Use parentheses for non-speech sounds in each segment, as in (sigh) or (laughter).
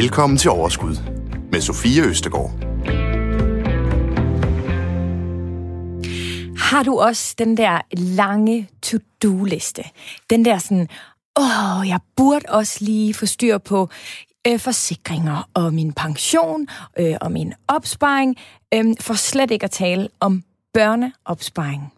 Velkommen til Overskud med Sofie Østegård. Har du også den der lange to-do-liste? Den der sådan, åh, jeg burde også lige få styr på øh, forsikringer og min pension øh, og min opsparing, øh, for slet ikke at tale om børneopsparing.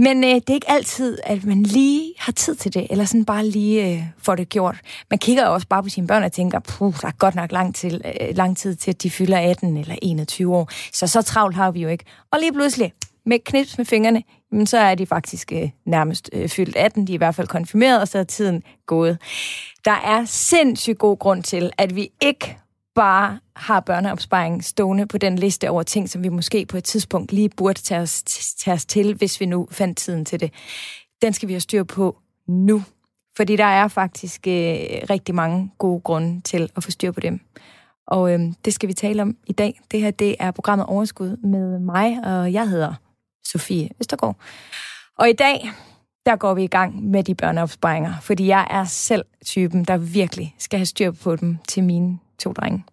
Men øh, det er ikke altid, at man lige har tid til det, eller sådan bare lige øh, får det gjort. Man kigger også bare på sine børn og tænker, puh, der er godt nok lang, til, øh, lang tid til, at de fylder 18 eller 21 år. Så så travlt har vi jo ikke. Og lige pludselig, med knips med fingrene, jamen, så er de faktisk øh, nærmest øh, fyldt 18. De er i hvert fald konfirmeret, og så er tiden gået. Der er sindssygt god grund til, at vi ikke bare har børneopsparing stående på den liste over ting, som vi måske på et tidspunkt lige burde tage os, tage os til, hvis vi nu fandt tiden til det. Den skal vi have styr på nu. Fordi der er faktisk øh, rigtig mange gode grunde til at få styr på dem. Og øh, det skal vi tale om i dag. Det her det er programmet Overskud med mig, og jeg hedder Sofie Østergaard. Og i dag, der går vi i gang med de børneopsparinger, fordi jeg er selv typen, der virkelig skal have styr på dem til mine to drenge.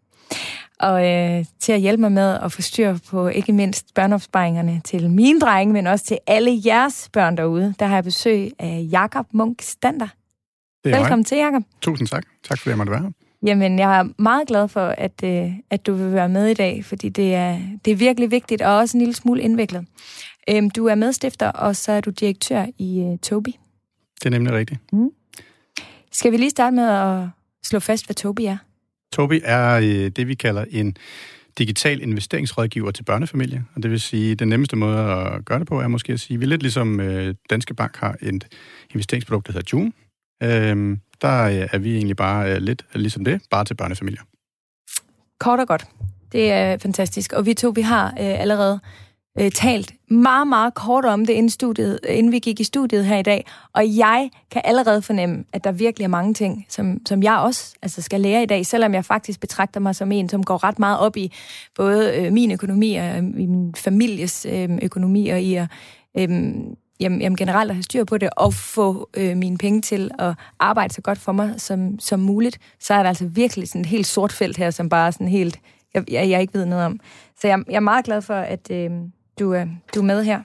Og øh, til at hjælpe mig med at få styr på ikke mindst børneopsparingerne til mine drenge, men også til alle jeres børn derude, der har jeg besøg af Jakob Munk Stander. Velkommen mig. til, Jakob. Tusind tak. Tak fordi jeg måtte være her. Jamen, jeg er meget glad for, at, øh, at du vil være med i dag, fordi det er, det er virkelig vigtigt og også en lille smule indviklet. Øhm, du er medstifter, og så er du direktør i øh, Tobi. Det er nemlig rigtigt. Mm. Skal vi lige starte med at slå fast, hvad Tobi er? Tobi er øh, det, vi kalder en digital investeringsrådgiver til børnefamilier. Og det vil sige, at den nemmeste måde at gøre det på er måske at sige, at vi er lidt ligesom øh, Danske Bank har et investeringsprodukt, der hedder June. Øh, der øh, er vi egentlig bare øh, lidt ligesom det, bare til børnefamilier. Kort og godt. Det er fantastisk. Og vi to, vi har øh, allerede øh, talt meget, meget kort om det, inden, studiet, inden vi gik i studiet her i dag. Og jeg kan allerede fornemme, at der virkelig er mange ting, som, som jeg også altså skal lære i dag, selvom jeg faktisk betragter mig som en, som går ret meget op i både øh, min økonomi og øh, i min families øh, økonomi og i at øh, jamen, jamen generelt at have styr på det, og få øh, mine penge til at arbejde så godt for mig som, som muligt, så er der altså virkelig sådan et helt sort felt her, som bare sådan helt, jeg, jeg, jeg ikke ved noget om. Så jeg, jeg er meget glad for, at øh, du, øh, du er med her.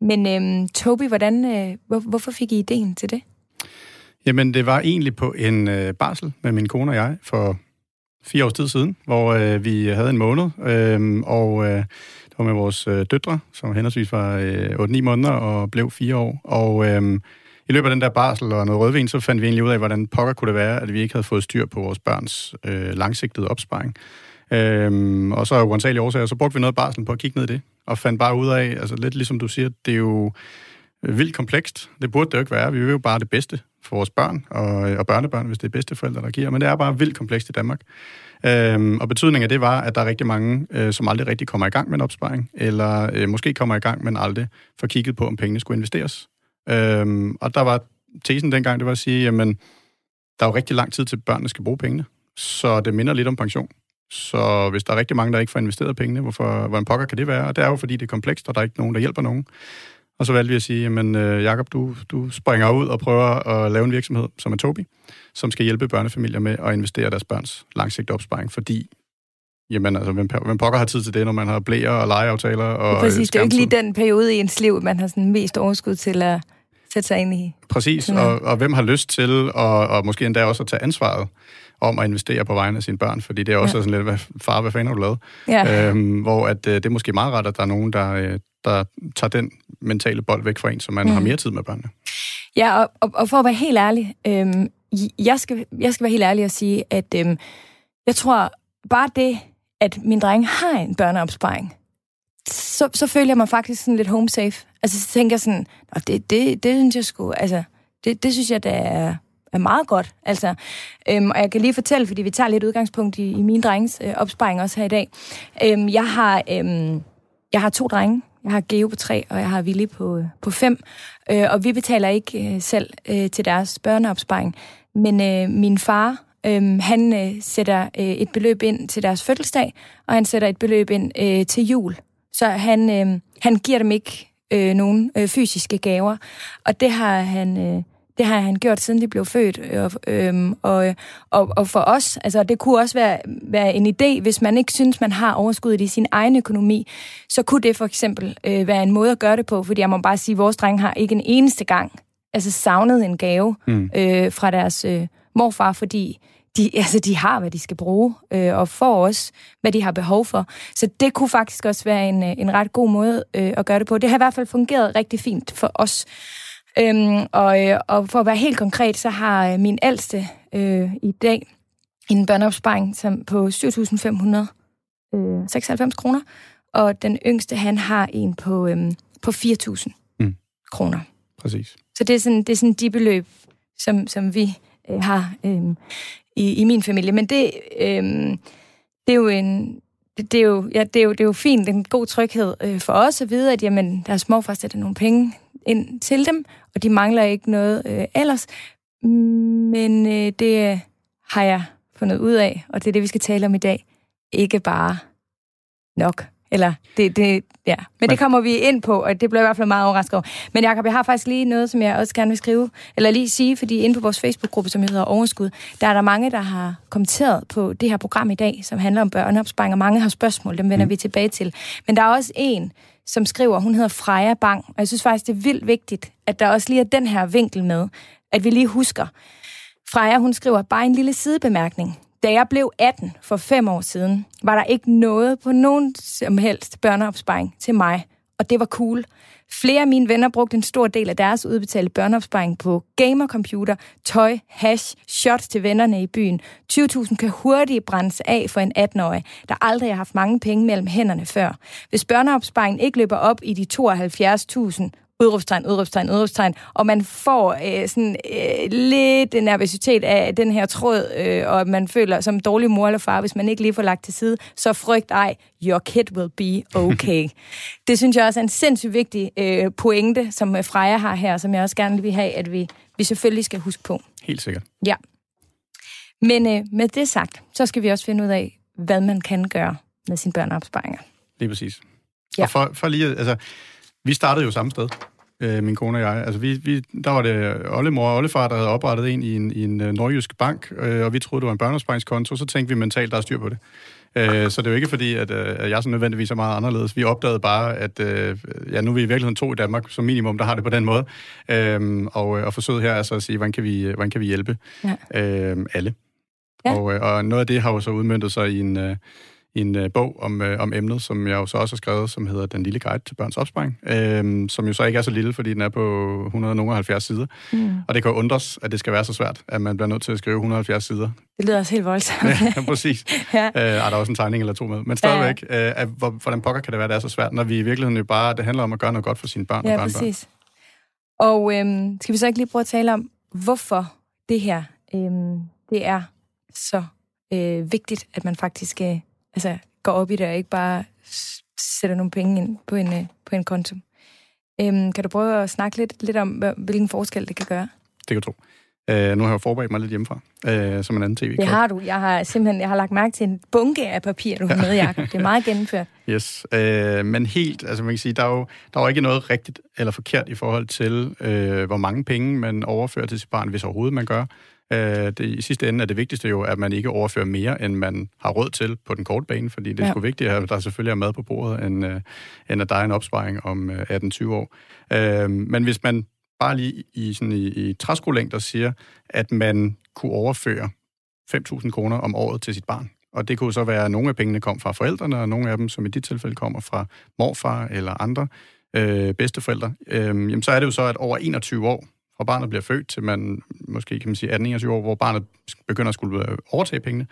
Men øh, Toby, hvordan, øh, hvor, hvorfor fik I ideen til det? Jamen, det var egentlig på en øh, barsel med min kone og jeg for fire års tid siden, hvor øh, vi havde en måned, øh, og øh, det var med vores øh, døtre, som henholdsvis var øh, 8-9 måneder og blev fire år. Og øh, i løbet af den der barsel og noget rødvin, så fandt vi egentlig ud af, hvordan pokker kunne det være, at vi ikke havde fået styr på vores børns øh, langsigtede opsparing. Øhm, og så af uansagelige årsager, så brugte vi noget barsel på at kigge ned i det, og fandt bare ud af, altså lidt ligesom du siger, det er jo øh, vildt komplekst. Det burde det jo ikke være. Vi vil jo bare det bedste for vores børn og, øh, og børnebørn, hvis det er bedste forældre, der giver. Men det er bare vildt komplekst i Danmark. Øhm, og betydningen af det var, at der er rigtig mange, øh, som aldrig rigtig kommer i gang med en opsparing, eller øh, måske kommer i gang, men aldrig får kigget på, om pengene skulle investeres. Øhm, og der var tesen dengang, det var at sige, jamen, der er jo rigtig lang tid til, børnene skal bruge pengene, så det minder lidt om pension. Så hvis der er rigtig mange, der ikke får investeret pengene, hvorfor, hvordan pokker kan det være? Og det er jo, fordi det er komplekst, og der er ikke nogen, der hjælper nogen. Og så valgte vi at sige, jamen øh, Jakob, du, du springer ud og prøver at lave en virksomhed, som er Tobi, som skal hjælpe børnefamilier med at investere deres børns langsigtede opsparing, fordi Jamen altså, hvem, hvem pokker har tid til det, når man har blæer og legeaftaler og Præcis, det er jo ikke lige den periode i ens liv, man har sådan mest overskud til at sætte sig ind i. Præcis, og, og hvem har lyst til, og, og måske endda også at tage ansvaret om at investere på vegne af sine børn, fordi det er også ja. sådan lidt, hvad, far, hvad fanden har du lavet? Ja. Øhm, hvor at, øh, det er måske meget ret, at der er nogen, der, øh, der tager den mentale bold væk fra en, så man mm. har mere tid med børnene. Ja, og, og, og for at være helt ærlig, øhm, jeg, skal, jeg skal være helt ærlig og sige, at øhm, jeg tror bare det, at min dreng har en børneopsparing, så, så føler jeg mig faktisk sådan lidt home safe. Altså, så tænker jeg sådan, det, det, det synes jeg sgu, altså, det, det synes jeg, der er, er meget godt. Altså, øhm, og jeg kan lige fortælle, fordi vi tager lidt udgangspunkt i, i mine drenges øh, opsparing også her i dag. Øhm, jeg, har, øhm, jeg har to drenge. Jeg har Geo på tre, og jeg har Willy på, øh, på fem. Øh, og vi betaler ikke øh, selv øh, til deres børneopsparing. Men øh, min far, øh, han øh, sætter øh, et beløb ind til deres fødselsdag, og han sætter et beløb ind øh, til jul. Så han, øh, han giver dem ikke øh, nogen øh, fysiske gaver. Og det har han... Øh, det har han gjort, siden de blev født. Og, øhm, og, og, og for os, altså det kunne også være, være en idé, hvis man ikke synes, man har overskuddet i sin egen økonomi, så kunne det for eksempel øh, være en måde at gøre det på, fordi jeg må bare sige, at vores dreng har ikke en eneste gang altså savnet en gave mm. øh, fra deres øh, morfar, fordi de, altså, de har, hvad de skal bruge, øh, og får også, hvad de har behov for. Så det kunne faktisk også være en, øh, en ret god måde øh, at gøre det på. Det har i hvert fald fungeret rigtig fint for os. Øhm, og, øh, og for at være helt konkret, så har øh, min ældste øh, i dag en børneopsparing som på 7.596 øh, kroner, og den yngste, han har en på, øh, på 4.000 mm. kroner. Præcis. Så det er sådan, det er sådan de beløb, som, som vi øh, har øh, i, i min familie. Men det, øh, det er jo en... Det, det, er jo, ja, det, er jo, det er jo fint, en god tryghed øh, for os at vide, at jamen, deres morfar sætter nogle penge ind til dem, og de mangler ikke noget øh, ellers. Men øh, det har jeg fundet ud af, og det er det, vi skal tale om i dag. Ikke bare nok. Eller det, det, ja. Men, Men det kommer vi ind på, og det blev i hvert fald meget overrasket over. Men Jacob, jeg har faktisk lige noget, som jeg også gerne vil skrive, eller lige sige, fordi inde på vores Facebook-gruppe, som hedder Overskud, der er der mange, der har kommenteret på det her program i dag, som handler om børneopsparing, og mange har spørgsmål, dem vender mm. vi tilbage til. Men der er også en, som skriver, hun hedder Freja Bang, og jeg synes faktisk, det er vildt vigtigt, at der også lige er den her vinkel med, at vi lige husker. Freja, hun skriver bare en lille sidebemærkning. Da jeg blev 18 for fem år siden, var der ikke noget på nogen som helst børneopsparing til mig, og det var cool. Flere af mine venner brugte en stor del af deres udbetalte børneopsparing på gamercomputer, tøj, hash, shots til vennerne i byen. 20.000 kan hurtigt brændes af for en 18-årig, der aldrig har haft mange penge mellem hænderne før. Hvis børneopsparingen ikke løber op i de 72.000 udråbstegn, udråbstegn, udråbstegn, og man får øh, sådan øh, lidt nervøsitet af den her tråd, øh, og man føler som dårlig mor eller far, hvis man ikke lige får lagt til side, så frygt ej, your kid will be okay. (laughs) det synes jeg også er en sindssygt vigtig øh, pointe, som Freja har her, som jeg også gerne vil have, at vi, vi selvfølgelig skal huske på. Helt sikkert. Ja. Men øh, med det sagt, så skal vi også finde ud af, hvad man kan gøre med sine børneopsparinger. Lige præcis. Ja. Og for, for lige, altså, vi startede jo samme sted, øh, min kone og jeg. Altså, vi, vi, der var det oldemor og oldefar, der havde oprettet en i en, i en øh, nordjysk bank, øh, og vi troede, det var en børneopsparingskonto, så tænkte vi mentalt, der er styr på det. Øh, så det er jo ikke fordi, at, at jeg så nødvendigvis er meget anderledes. Vi opdagede bare, at ja, nu er vi i virkeligheden to i Danmark, som minimum, der har det på den måde. Øh, og, og forsøget her er så at sige, hvordan kan vi, hvordan kan vi hjælpe ja. øh, alle? Ja. Og, og noget af det har jo så udmyndtet sig i en en øh, bog om, øh, om emnet, som jeg jo så også har skrevet, som hedder Den lille guide til børns opsparing, øh, som jo så ikke er så lille, fordi den er på 170 sider. Mm. Og det kan jo undres, at det skal være så svært, at man bliver nødt til at skrive 170 sider. Det lyder også helt voldsomt. (laughs) ja, præcis. (laughs) ja. Øh, er der også en tegning eller to med. Men stadigvæk, ja. øh, at, hvordan pokker kan det være, at det er så svært, når vi i virkeligheden jo bare, det handler om at gøre noget godt for sine børn ja, og børnebørn. præcis. Og øh, skal vi så ikke lige prøve at tale om, hvorfor det her, øh, det er så øh, vigtigt, at man faktisk øh, altså, går op i det, og ikke bare sætter nogle penge ind på en, øh, på en konto. Øhm, kan du prøve at snakke lidt, lidt om, hvilken forskel det kan gøre? Det kan du tro. Uh, nu har jeg forberedt mig lidt hjemmefra, uh, som en anden tv Det har du. Jeg har simpelthen jeg har lagt mærke til en bunke af papir, du har med, (laughs) Jacob. Det er meget gennemført. Yes. Uh, men helt, altså man kan sige, der er, jo, der er jo ikke noget rigtigt eller forkert i forhold til, uh, hvor mange penge man overfører til sit barn, hvis overhovedet man gør. Øh, det, I sidste ende er det vigtigste jo, at man ikke overfører mere, end man har råd til på den korte bane, fordi det er ja. sgu vigtigt, at der selvfølgelig er mad på bordet, end, øh, end at der er en opsparing om øh, 18-20 år. Øh, men hvis man bare lige i, sådan i, i træskolængder siger, at man kunne overføre 5.000 kroner om året til sit barn, og det kunne så være, at nogle af pengene kom fra forældrene, og nogle af dem, som i dit tilfælde kommer fra morfar eller andre øh, bedsteforældre, øh, jamen så er det jo så, at over 21 år, fra barnet bliver født, til man måske kan man sige 18-21 år, hvor barnet begynder at skulle øh, overtage pengene,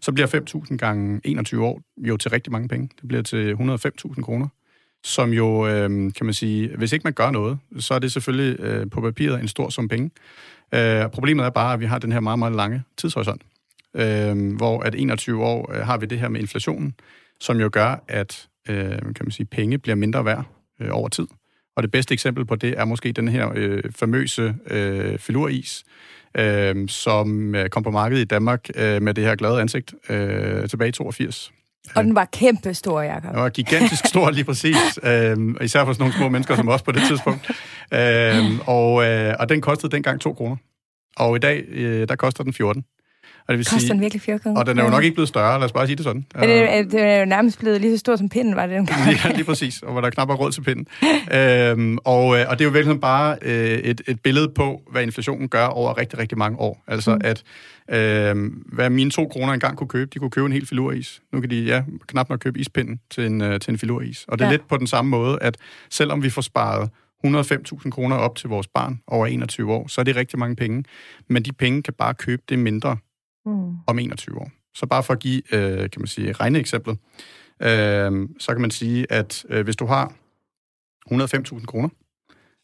så bliver 5.000 gange 21 år jo til rigtig mange penge. Det bliver til 105.000 kroner, som jo, øh, kan man sige, hvis ikke man gør noget, så er det selvfølgelig øh, på papiret en stor sum penge. Øh, problemet er bare, at vi har den her meget, meget lange tidshorisont, øh, hvor at 21 år øh, har vi det her med inflationen, som jo gør, at øh, kan man sige, penge bliver mindre værd øh, over tid. Og det bedste eksempel på det er måske den her øh, famøse øh, filuris, øh, som øh, kom på markedet i Danmark øh, med det her glade ansigt øh, tilbage i 82. Og den var kæmpe stor, Jacob. Den var gigantisk stor, lige præcis. Øh, især for sådan nogle små mennesker som os på det tidspunkt. øhm, og, øh, og den kostede dengang 2 kroner. Og i dag, øh, der koster den 14. Og det vil Koster sige, den virkelig 14 Og den er jo nok ikke blevet større, lad os bare sige det sådan. Men det, er, det er jo nærmest blevet lige så stor som pinden, var det den gang. (laughs) ja, lige præcis, og hvor der knap er råd til pinden. øhm, og, øh, og det er jo virkelig bare øh, et, et billede på, hvad inflationen gør over rigtig, rigtig mange år. Altså mm. at øh, hvad mine to kroner engang kunne købe, de kunne købe en helt filuris. Nu kan de ja, knap nok købe ispinden til en, øh, til en filuris. Og det er ja. lidt på den samme måde, at selvom vi får sparet 105.000 kroner op til vores barn over 21 år, så er det rigtig mange penge. Men de penge kan bare købe det mindre mm. om 21 år. Så bare for at give, øh, kan man sige, regneeksemplet, øh, så kan man sige, at øh, hvis du har 105.000 kroner,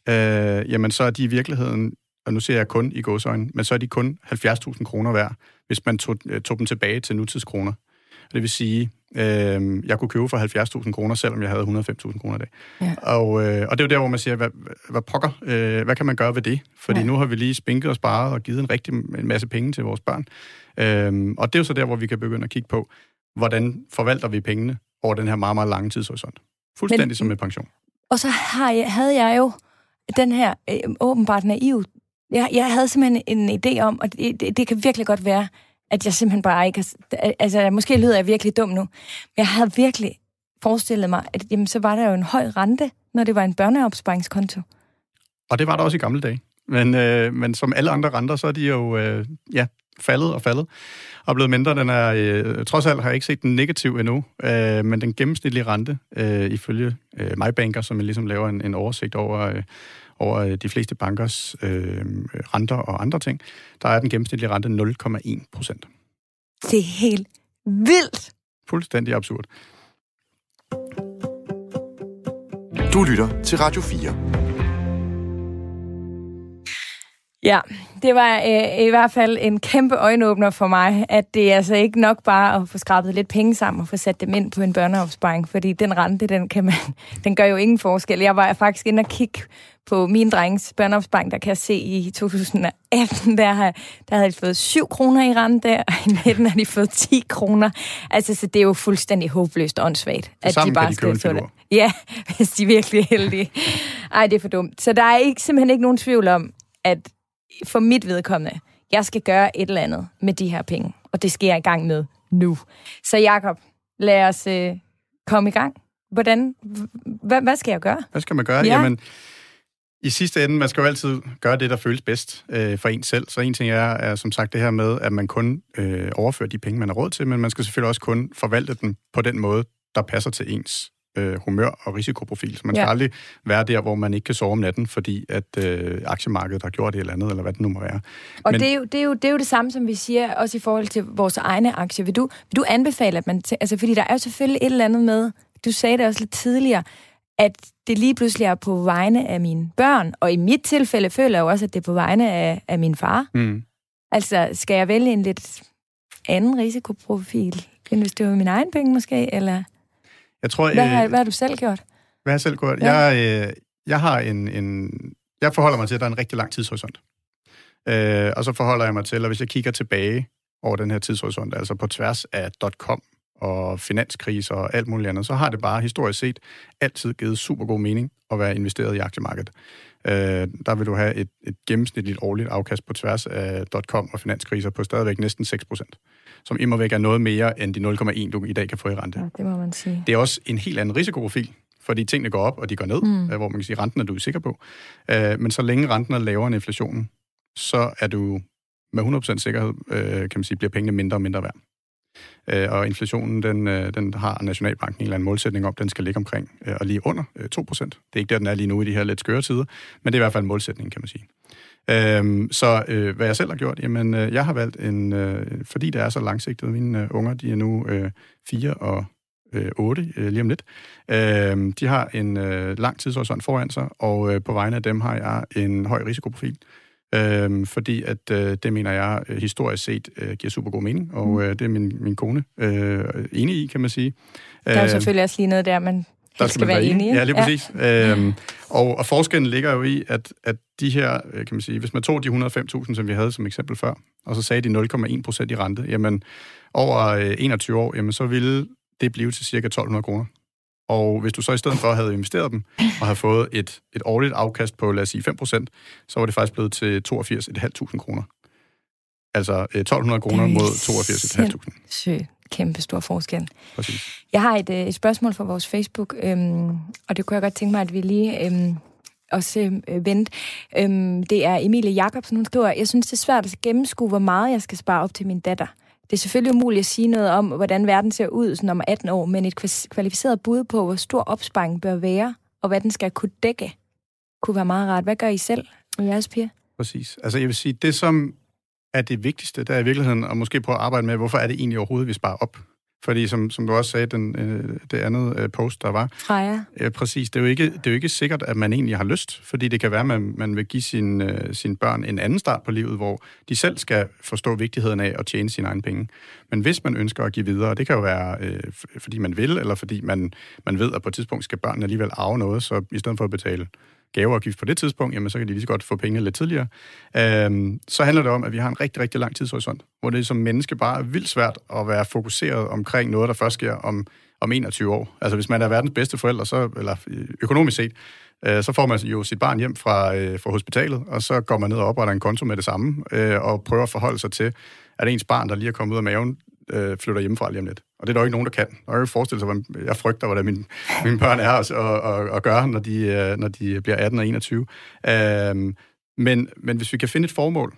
øh, jamen så er de i virkeligheden, og nu ser jeg kun i gåsøjne, men så er de kun 70.000 kroner værd, hvis man tog, øh, tog dem tilbage til nutidskroner. Det vil sige, øh, jeg kunne købe for 70.000 kroner, selvom jeg havde 105.000 kroner i dag. Ja. Og, øh, og det er jo der, hvor man siger, hvad, hvad pokker, øh, hvad kan man gøre ved det? Fordi ja. nu har vi lige spinket og sparet og givet en rigtig en masse penge til vores børn. Øh, og det er jo så der, hvor vi kan begynde at kigge på, hvordan forvalter vi pengene over den her meget, meget lange tidshorisont. Fuldstændig Men, som med pension. Og så har jeg, havde jeg jo den her øh, åbenbart naiv... Jeg, jeg havde simpelthen en idé om, og det, det, det kan virkelig godt være, at jeg simpelthen bare ikke har... Altså, måske lyder jeg virkelig dum nu, men jeg havde virkelig forestillet mig, at jamen, så var der jo en høj rente, når det var en børneopsparingskonto. Og det var der også i gamle dage. Men, øh, men som alle andre renter, så er de jo øh, ja, faldet og faldet og blevet mindre. Den er, øh, trods alt har jeg ikke set den negativ endnu, øh, men den gennemsnitlige rente, øh, ifølge øh, MyBanker, som jeg ligesom laver en, en oversigt over, øh, over øh, de fleste bankers øh, renter og andre ting, der er den gennemsnitlige rente 0,1 procent. Det er helt vildt! Fuldstændig absurd. Du lytter til Radio 4. Ja, det var øh, i hvert fald en kæmpe øjenåbner for mig, at det er altså ikke nok bare at få skrabet lidt penge sammen og få sat dem ind på en børneopsparing, fordi den rente, den, kan man, (laughs) den gør jo ingen forskel. Jeg var faktisk inde og kigge på min drengs børneopsparing, der kan jeg se i 2018, der, har, der havde de fået 7 kroner i rente, og i 19 har de fået 10 kroner. Altså, så det er jo fuldstændig håbløst og åndssvagt, at de bare skal få det. Ja, (laughs) hvis de er virkelig heldige. Ej, det er for dumt. Så der er ikke, simpelthen ikke nogen tvivl om, at for mit vedkommende, jeg skal gøre et eller andet med de her penge, og det skal jeg i gang med nu. Så Jakob, lad os øh, komme i gang. Hvordan, hvad, hvad skal jeg gøre? Hvad skal man gøre? Ja. Jamen, i sidste ende, man skal jo altid gøre det, der føles bedst øh, for en selv. Så en ting er, er som sagt det her med, at man kun øh, overfører de penge, man har råd til, men man skal selvfølgelig også kun forvalte dem på den måde, der passer til ens øh, humør og risikoprofil. Så man skal ja. aldrig være der, hvor man ikke kan sove om natten, fordi at øh, aktiemarkedet har gjort det eller andet, eller hvad det nu må være. Og Men, det, er jo, det, er jo, det er jo det samme, som vi siger, også i forhold til vores egne aktier. Vil du, vil du anbefale, at man... Altså, fordi der er jo selvfølgelig et eller andet med... Du sagde det også lidt tidligere, at det lige pludselig er på vegne af mine børn, og i mit tilfælde føler jeg jo også, at det er på vegne af, af min far. Mm. Altså, skal jeg vælge en lidt anden risikoprofil, end hvis det var min egen penge måske, eller... Jeg tror, hvad, har, øh, hvad har du selv gjort? Hvad har jeg selv gjort? Ja. Jeg, øh, jeg har en, en... Jeg forholder mig til, at der er en rigtig lang tidshorisont. Øh, og så forholder jeg mig til, at hvis jeg kigger tilbage over den her tidshorisont, altså på tværs af .com og finanskrise og alt muligt andet, så har det bare historisk set altid givet super god mening at være investeret i aktiemarkedet. Øh, der vil du have et, et gennemsnitligt årligt afkast på tværs af .com og finanskriser på stadigvæk næsten 6 procent som immer væk er noget mere end de 0,1, du i dag kan få i rente. Ja, det må man sige. Det er også en helt anden risikoprofil, fordi tingene går op, og de går ned, mm. Øh, hvor man kan sige, at renten er du sikker på. Øh, men så længe renten er lavere end inflationen, så er du med 100% sikkerhed, øh, kan man sige, bliver pengene mindre og mindre værd. Og inflationen, den, den har Nationalbanken en eller anden målsætning om, den skal ligge omkring og lige under 2%. Det er ikke der, den er lige nu i de her lidt skøre tider, men det er i hvert fald en målsætning, kan man sige. Øhm, så øh, hvad jeg selv har gjort, jamen øh, jeg har valgt en, øh, fordi det er så langsigtet, mine øh, unger, de er nu øh, 4 og øh, 8 øh, lige om lidt. Øh, de har en øh, lang tidshorisont foran sig, og øh, på vegne af dem har jeg en høj risikoprofil. Øh, fordi at øh, det mener jeg øh, historisk set øh, giver super god mening, og mm. øh, det er min, min kone øh, enig i, kan man sige. Der er jo øh, selvfølgelig også lige noget der, man der skal, skal være enige. Ja, lige præcis. Ja. Øhm, og, og forskellen ligger jo i, at, at de her, øh, kan man sige, hvis man tog de 105.000, som vi havde som eksempel før, og så sagde de 0,1 procent i rente, jamen over 21 øh, år, jamen så ville det blive til cirka 1.200 kroner Og hvis du så i stedet for havde investeret dem, og havde fået et, et årligt afkast på, lad os sige, 5%, så var det faktisk blevet til 82.500 kroner. Altså 1.200 kroner mod 82.500. Sygt. Kæmpe stor forskel. Præcis. Jeg har et, et spørgsmål fra vores Facebook, øhm, og det kunne jeg godt tænke mig, at vi lige øhm, også øh, vendte. Øhm, det er Emilie Jacobsen, hun skriver, jeg synes, det er svært at gennemskue, hvor meget jeg skal spare op til min datter. Det er selvfølgelig umuligt at sige noget om, hvordan verden ser ud sådan om 18 år, men et kvalificeret bud på, hvor stor opsparing bør være, og hvad den skal kunne dække, kunne være meget rart. Hvad gør I selv med jeres piger? Præcis. Altså jeg vil sige, det som er det vigtigste, der er i virkeligheden at måske prøve at arbejde med, hvorfor er det egentlig overhovedet, vi sparer op? Fordi som, som du også sagde, den, øh, det andet øh, post, der var. Freja. Øh, præcis. Det er, jo ikke, det er jo ikke sikkert, at man egentlig har lyst, fordi det kan være, at man, man vil give sin, øh, sine børn en anden start på livet, hvor de selv skal forstå vigtigheden af at tjene sine egne penge. Men hvis man ønsker at give videre, det kan jo være, øh, fordi man vil, eller fordi man, man ved, at på et tidspunkt skal børnene alligevel arve noget, så i stedet for at betale gaveafgift på det tidspunkt, jamen så kan de lige så godt få penge lidt tidligere. Øhm, så handler det om, at vi har en rigtig, rigtig lang tidshorisont, hvor det som menneske bare er vildt svært at være fokuseret omkring noget, der først sker om, om 21 år. Altså hvis man er verdens bedste forældre, så, eller øh, økonomisk set, øh, så får man jo sit barn hjem fra, øh, fra hospitalet, og så går man ned og opretter en konto med det samme, øh, og prøver at forholde sig til, at ens barn, der lige er kommet ud af maven, øh, flytter hjemmefra lige om lidt. Og det er der jo ikke nogen, der kan. Og jeg kan forestille sig, hvad jeg frygter, hvordan mine, mine børn er at, at, at, at gøre, når de, øh, når de bliver 18 og 21. Øhm, men, men hvis vi kan finde et formål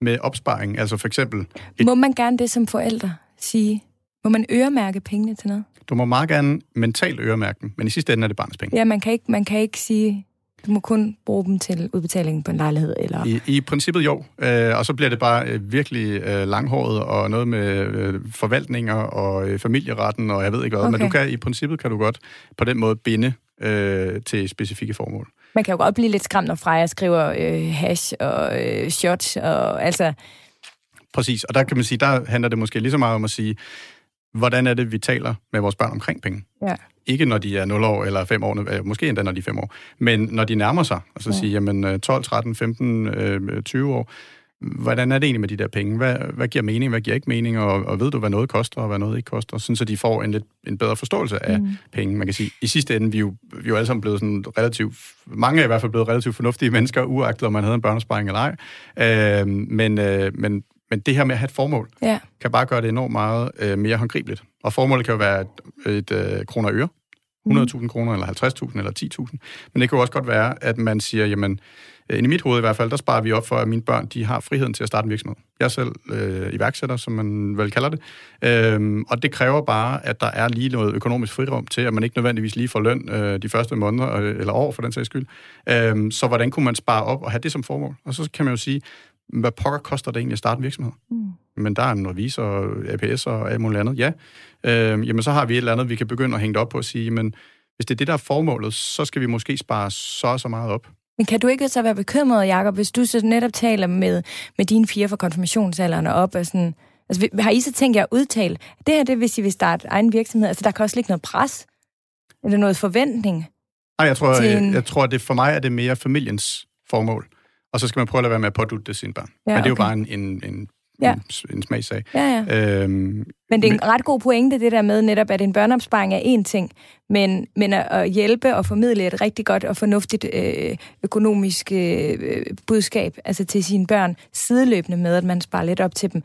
med opsparing, altså for eksempel... Et, må man gerne det som forældre sige? Må man øremærke pengene til noget? Du må meget gerne mentalt øremærke dem, men i sidste ende er det barnets penge. Ja, man kan ikke, man kan ikke sige, du må kun bruge dem til udbetaling på en lejlighed, eller... I, i princippet jo, øh, og så bliver det bare øh, virkelig øh, langhåret og noget med øh, forvaltninger og øh, familieretten og jeg ved ikke hvad, okay. men du kan i princippet kan du godt på den måde binde øh, til specifikke formål. Man kan jo godt blive lidt skræmt, når Freja skriver øh, hash og øh, shots, og altså... Præcis, og der kan man sige, der handler det måske lige så meget om at sige, hvordan er det, vi taler med vores børn omkring penge. Ja. Ikke når de er 0 år eller 5 år, måske endda når de er 5 år, men når de nærmer sig, og så ja. sige, jamen 12, 13, 15, 20 år, hvordan er det egentlig med de der penge? Hvad, hvad giver mening, hvad giver ikke mening, og, og ved du, hvad noget koster, og hvad noget ikke koster, sådan så de får en lidt en bedre forståelse af mm. penge. Man kan sige, i sidste ende, vi er jo, vi er jo alle sammen blevet sådan relativt, mange er i hvert fald blevet relativt fornuftige mennesker, uagtet om man havde en børnesparing eller ej. Øh, men, øh, men men det her med at have et formål, ja. kan bare gøre det enormt meget øh, mere håndgribeligt. Og formålet kan jo være et, et øh, kroner og øre, 100.000 kroner, eller 50.000, eller 10.000. Men det kan jo også godt være, at man siger, jamen, øh, i mit hoved i hvert fald, der sparer vi op for, at mine børn, de har friheden til at starte en virksomhed. Jeg er selv øh, iværksætter, som man vel kalder det. Øhm, og det kræver bare, at der er lige noget økonomisk frirum til, at man ikke nødvendigvis lige får løn øh, de første måneder, øh, eller år for den sags skyld. Øhm, så hvordan kunne man spare op og have det som formål? Og så kan man jo sige, hvad pokker koster det egentlig at starte en virksomhed? Mm. Men der er en revisor, APS og alt muligt andet. Ja, øh, jamen så har vi et eller andet, vi kan begynde at hænge det op på og sige, men hvis det er det, der er formålet, så skal vi måske spare så og så meget op. Men kan du ikke så være bekymret, Jacob, hvis du så netop taler med, med dine fire fra konfirmationsalderen og op og sådan... Altså, har I så tænkt jer at udtale, det her det hvis I vil starte egen virksomhed? Altså, der kan også ligge noget pres? Eller noget forventning? Nej, jeg tror, en... jeg, jeg tror, at det for mig er det mere familiens formål og så skal man prøve at lade være med at pådutte det sine børn. Ja, men det er okay. jo bare en, en, en, ja. en, en smagsag. Ja, ja. Øhm, men det er en ret god pointe, det der med netop, at en børneopsparing er én ting, men, men at hjælpe og formidle et rigtig godt og fornuftigt øh, økonomisk øh, budskab altså til sine børn, sideløbende med, at man sparer lidt op til dem,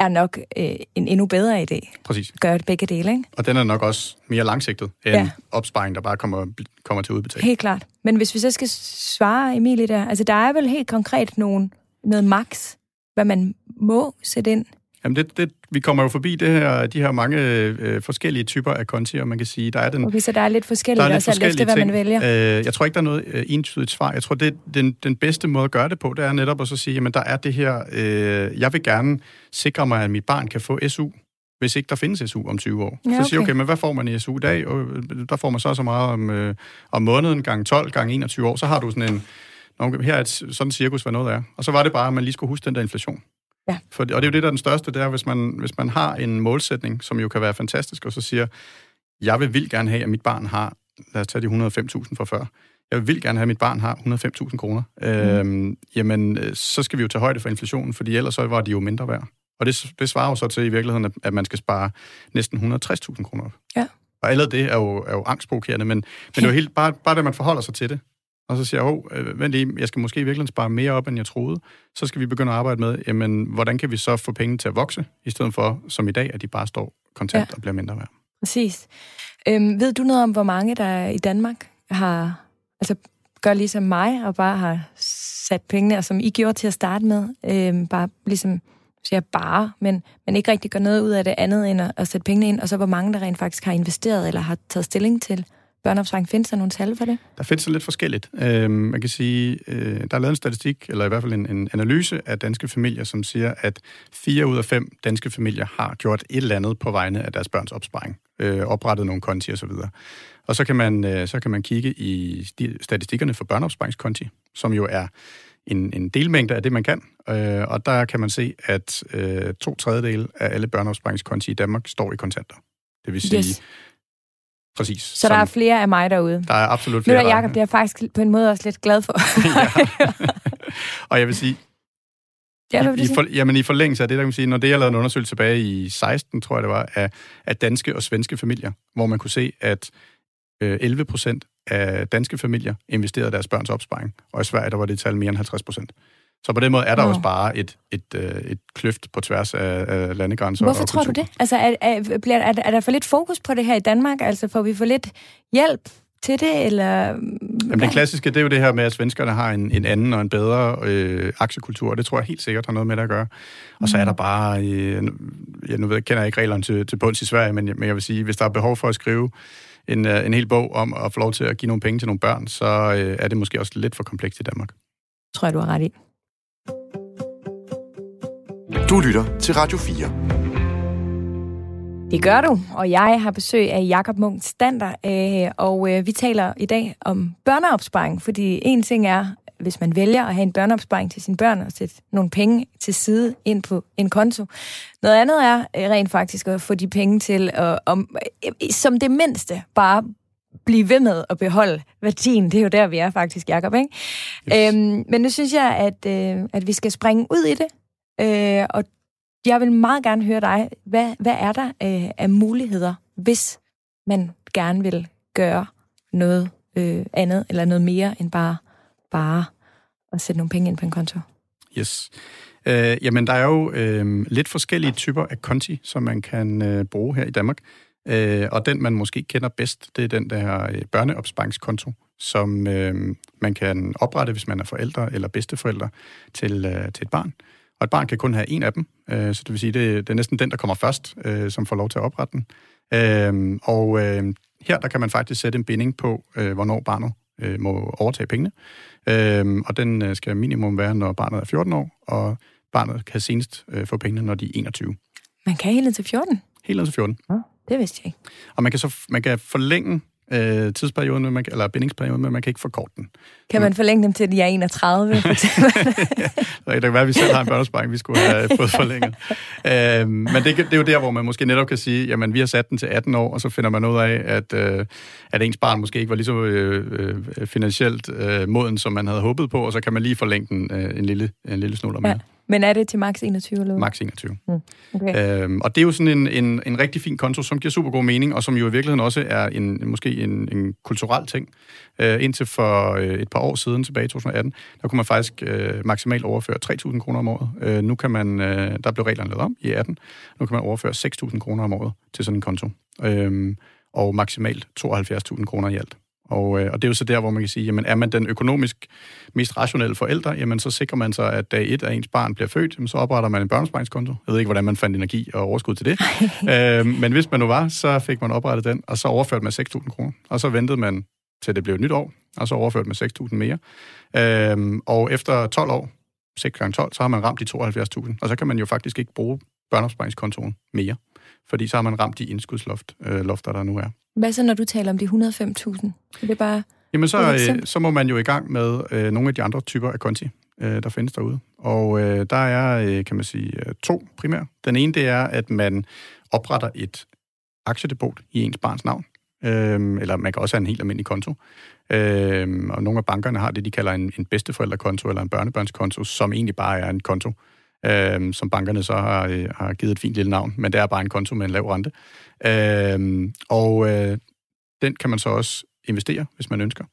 er nok øh, en endnu bedre idé. Præcis. Gør det begge dele, ikke? Og den er nok også mere langsigtet end ja. opsparing, der bare kommer, kommer til udbetaling. Helt klart. Men hvis vi så skal svare Emilie der, altså der er vel helt konkret nogen, noget max, hvad man må sætte ind? Jamen det, det, vi kommer jo forbi det her, de her mange øh, forskellige typer af konti, og man kan sige, der er den... Okay, så der er lidt forskelligt, der er lidt forskellige efter, hvad man vælger? Øh, jeg tror ikke, der er noget øh, entydigt svar. Jeg tror, det den, den bedste måde at gøre det på, det er netop at så sige, jamen der er det her, øh, jeg vil gerne sikre mig, at mit barn kan få SU, hvis ikke der findes SU om 20 år. Ja, okay. Så siger okay, men hvad får man i SU i dag? Og øh, der får man så så meget om, øh, om måneden, gang 12, gang 21 år. Så har du sådan en, her er et sådan cirkus, hvad noget er. Og så var det bare, at man lige skulle huske den der inflation. Ja. For, og det er jo det, der er den største, det er, hvis man, hvis man har en målsætning, som jo kan være fantastisk, og så siger, jeg vil vildt gerne have, at mit barn har, lad os tage de 105.000 fra før, jeg vil gerne have, at mit barn har 105.000 kroner, mm. øhm, jamen, øh, så skal vi jo tage højde for inflationen, fordi ellers så var de jo mindre værd. Og det, det svarer jo så til i virkeligheden, at, at man skal spare næsten 160.000 kroner op. Ja. Og allerede det er jo, er jo angstprovokerende, men, men det er jo (laughs) helt, bare, bare det, man forholder sig til det. Og så siger jeg, oh, vent lige, jeg skal måske virkelig spare mere op, end jeg troede. Så skal vi begynde at arbejde med, jamen, hvordan kan vi så få penge til at vokse, i stedet for, som i dag, at de bare står kontant ja. og bliver mindre værd. Præcis. Øhm, ved du noget om, hvor mange der i Danmark har, altså gør ligesom mig, og bare har sat pengene, og som I gjorde til at starte med, øhm, bare ligesom, siger bare, men, men ikke rigtig gør noget ud af det andet, end at, at sætte pengene ind, og så hvor mange, der rent faktisk har investeret, eller har taget stilling til børneopsparing. Findes der nogle tal for det? Der findes lidt forskelligt. Øh, man kan sige, øh, der er lavet en statistik, eller i hvert fald en, en analyse af danske familier, som siger, at fire ud af fem danske familier har gjort et eller andet på vegne af deres børns opsparing. Øh, oprettet nogle konti osv. Og, og så kan man, øh, så kan man kigge i statistikkerne for børneopsparingskonti, som jo er en, en delmængde af det, man kan. Øh, og der kan man se, at øh, to tredjedel af alle børneopsparingskonti i Danmark står i kontanter. Det vil sige, yes. Præcis. Så som, der er flere af mig derude. Der er absolut flere. Nu er Jacob, det er jeg faktisk på en måde også lidt glad for. (laughs) ja. (laughs) Og jeg vil sige, Ja, I, i, for, jamen, i forlængelse af det, der kan man sige, når det jeg lavede en undersøgelse tilbage i 16, tror jeg det var, af, af danske og svenske familier, hvor man kunne se, at øh, 11 procent af danske familier investerede deres børns opsparing, og i Sverige der var det tal mere end 50 procent. Så på den måde er der oh. også bare et, et, øh, et kløft på tværs af, af landegrænser. Hvorfor og tror du det? Altså, er, er, bliver, er, er der for lidt fokus på det her i Danmark? Altså, får vi for lidt hjælp til det, eller... Jamen, det klassiske, det er jo det her med, at svenskerne har en, en anden og en bedre øh, aktiekultur, og det tror jeg helt sikkert har noget med det at gøre. Og mm. så er der bare... Øh, ja, nu ved, kender jeg ikke reglerne til, til bunds i Sverige, men, men jeg vil sige, hvis der er behov for at skrive en, øh, en hel bog om at få lov til at give nogle penge til nogle børn, så øh, er det måske også lidt for komplekst i Danmark. Tror jeg, du har ret i. Du lytter til Radio 4. Det gør du, og jeg har besøg af Jakob Munk Stander, øh, og øh, vi taler i dag om børneopsparing, fordi en ting er, hvis man vælger at have en børneopsparing til sine børn og sætte nogle penge til side ind på en konto. Noget andet er øh, rent faktisk at få de penge til at, om, som det mindste, bare blive ved med at beholde værdien. Det er jo der, vi er faktisk, Jacob, ikke? Yes. Øhm, men nu synes jeg, at, øh, at vi skal springe ud i det, øh, og jeg vil meget gerne høre dig. Hvad, hvad er der øh, af muligheder, hvis man gerne vil gøre noget øh, andet, eller noget mere end bare, bare at sætte nogle penge ind på en konto? Yes. Øh, jamen, der er jo øh, lidt forskellige typer af konti, som man kan øh, bruge her i Danmark. Øh, og den, man måske kender bedst, det er den der øh, børneopsparingskonto, som øh, man kan oprette, hvis man er forældre eller bedsteforældre til, øh, til et barn. Og et barn kan kun have en af dem, øh, så det vil sige, det, det er næsten den, der kommer først, øh, som får lov til at oprette den. Øh, og øh, her der kan man faktisk sætte en binding på, øh, hvornår barnet øh, må overtage pengene. Øh, og den øh, skal minimum være, når barnet er 14 år, og barnet kan senest øh, få pengene, når de er 21. Man kan helt til 14? Helt til 14. Ja. Det vidste jeg ikke. Og man kan så man kan forlænge øh, tidsperioden, men man, eller bindingsperioden, men man kan ikke forkorte den. Kan man forlænge dem til, de er 31, for eksempel? ja, det kan være, at vi selv har en børnesparing, vi skulle have fået forlænget. øh, men det, det er jo der, hvor man måske netop kan sige, jamen vi har sat den til 18 år, og så finder man ud af, at, øh, at ens barn måske ikke var lige så øh, øh, finansielt øh, moden, som man havde håbet på, og så kan man lige forlænge den øh, en lille, en lille snuller mere. Ja. Men er det til max 21? Eller? Max 21. Mm. Okay. Øhm, og det er jo sådan en, en, en rigtig fin konto, som giver super god mening, og som jo i virkeligheden også er en, måske en, en kulturel ting. Øh, indtil for øh, et par år siden, tilbage i 2018, der kunne man faktisk øh, maksimalt overføre 3.000 kroner om året. Øh, nu kan man, øh, der blev reglerne lavet om i 18, nu kan man overføre 6.000 kroner om året til sådan en konto. Øh, og maksimalt 72.000 kroner i alt. Og, øh, og det er jo så der, hvor man kan sige, jamen er man den økonomisk mest rationelle forælder, jamen så sikrer man sig, at dag et af ens barn bliver født, jamen, så opretter man en børnesparingskonto. Jeg ved ikke, hvordan man fandt energi og overskud til det. (laughs) øh, men hvis man nu var, så fik man oprettet den, og så overført med 6.000 kroner. Og så ventede man til det blev et nyt år, og så overført med 6.000 mere. Øh, og efter 12 år, 6 gange 12, så har man ramt de 72.000. Og så kan man jo faktisk ikke bruge børneopsparingskontoen mere, fordi så har man ramt de indskudsloft, øh, lofter, der nu er. Hvad så, når du taler om de 105.000? Er det bare... Jamen, så, øh, så må man jo i gang med øh, nogle af de andre typer af konti, øh, der findes derude. Og øh, der er, øh, kan man sige, øh, to primære. Den ene, det er, at man opretter et aktiedepot i ens barns navn. Øh, eller man kan også have en helt almindelig konto. Øh, og nogle af bankerne har det, de kalder en, en bedsteforældrekonto eller en børnebørnskonto, som egentlig bare er en konto, øh, som bankerne så har, øh, har givet et fint lille navn, men det er bare en konto med en lav rente. Øh, og øh, den kan man så også investere, hvis man ønsker.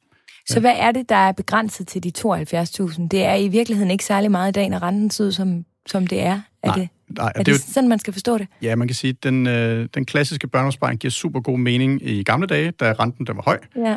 Så hvad er det, der er begrænset til de 72.000? Det er i virkeligheden ikke særlig meget i dag, når renten ser ud, som, som det er. Er Nej, det, nej, er det det, jo- sådan, man skal forstå det? Ja, man kan sige, at den, øh, den klassiske børneopsparing giver super god mening i gamle dage, da renten den var høj. Ja.